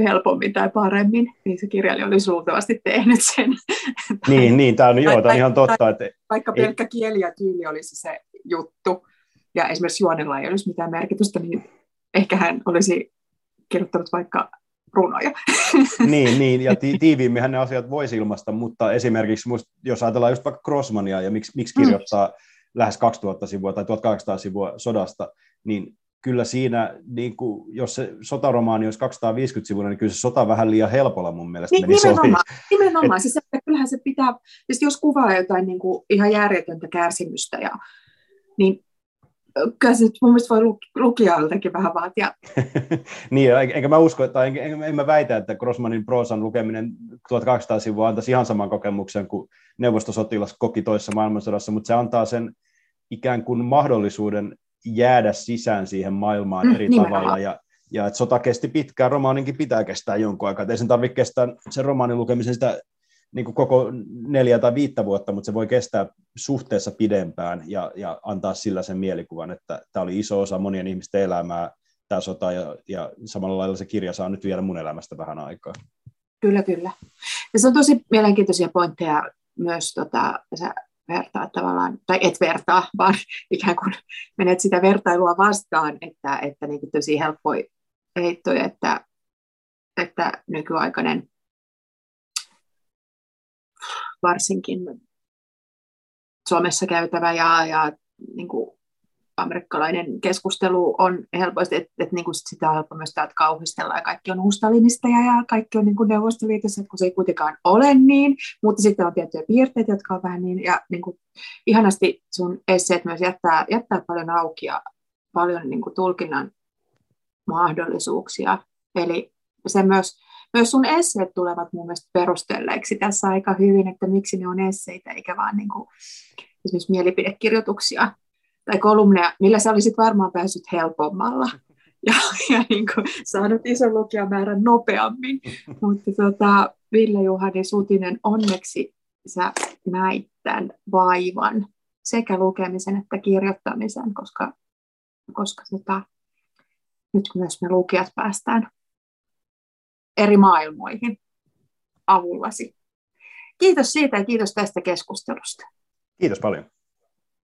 helpommin tai paremmin, niin se kirjailija olisi luultavasti tehnyt sen. Niin, niin tämä on, joo, tämä on ihan totta. Tai, että... Vaikka pelkkä ei... kieli ja tyyli olisi se juttu, ja esimerkiksi juonella ei olisi mitään merkitystä, niin ehkä hän olisi kirjoittanut vaikka runoja. niin, niin, ja ti- tiiviimminhän ne asiat voisi ilmaista, mutta esimerkiksi musta, jos ajatellaan just vaikka Crossmania ja miksi, miksi mm. kirjoittaa mm. lähes 2000 sivua tai 1800 sivua sodasta, niin kyllä siinä, niin kuin, jos se sotaromaani olisi 250 sivua, niin kyllä se sota vähän liian helpolla mun mielestä niin, nimenomaan, nimenomaan. Et... Siis, että kyllähän se pitää, siis jos kuvaa jotain niin kuin ihan järjetöntä kärsimystä, ja, niin kyllä se mun mielestä voi lukijaltakin vähän vaatia. niin, enkä mä usko, tai en, en, en mä väitä, että Grossmanin proosan lukeminen 1200 sivua antaisi ihan saman kokemuksen kuin neuvostosotilas koki toisessa maailmansodassa, mutta se antaa sen ikään kuin mahdollisuuden jäädä sisään siihen maailmaan mm, eri nimenomaan. tavalla, ja, ja että sota kesti pitkään, romaaninkin pitää kestää jonkun aikaa, ei sen tarvitse kestää sen romaanin lukemisen sitä niin kuin koko neljä tai viittä vuotta, mutta se voi kestää suhteessa pidempään ja, ja antaa sillä sen mielikuvan, että tämä oli iso osa monien ihmisten elämää, tämä sota, ja, ja samalla lailla se kirja saa nyt vielä mun elämästä vähän aikaa. Kyllä, kyllä. Ja se on tosi mielenkiintoisia pointteja myös, tota, sä vertaa tavallaan, tai et vertaa, vaan ikään kuin menet sitä vertailua vastaan, että, että niin tosi helppoja heittoja, että, että nykyaikainen varsinkin Suomessa käytävä ja, ja niin kuin amerikkalainen keskustelu on helposti, että, että niin sitä on helppo myös täältä kauhistella ja kaikki on uustalinista ja, ja kaikki on niin kuin Neuvostoliitossa, kun se ei kuitenkaan ole niin, mutta sitten on tiettyjä piirteitä, jotka on vähän niin, ja niin kuin, ihanasti sun esseet myös jättää, jättää paljon auki ja paljon niin kuin tulkinnan mahdollisuuksia, eli se myös myös sun esseet tulevat mun mielestä perustelleeksi tässä aika hyvin, että miksi ne on esseitä eikä vaan niin kuin, esimerkiksi mielipidekirjoituksia tai kolumneja, millä sä olisit varmaan päässyt helpommalla ja, ja niin kuin, saanut ison lukijamäärän nopeammin. Mutta tota, Ville Juhani Sutinen, onneksi sä näit tämän vaivan sekä lukemisen että kirjoittamisen, koska, koska tota, nyt myös me lukijat päästään eri maailmoihin avullasi. Kiitos siitä ja kiitos tästä keskustelusta. Kiitos paljon.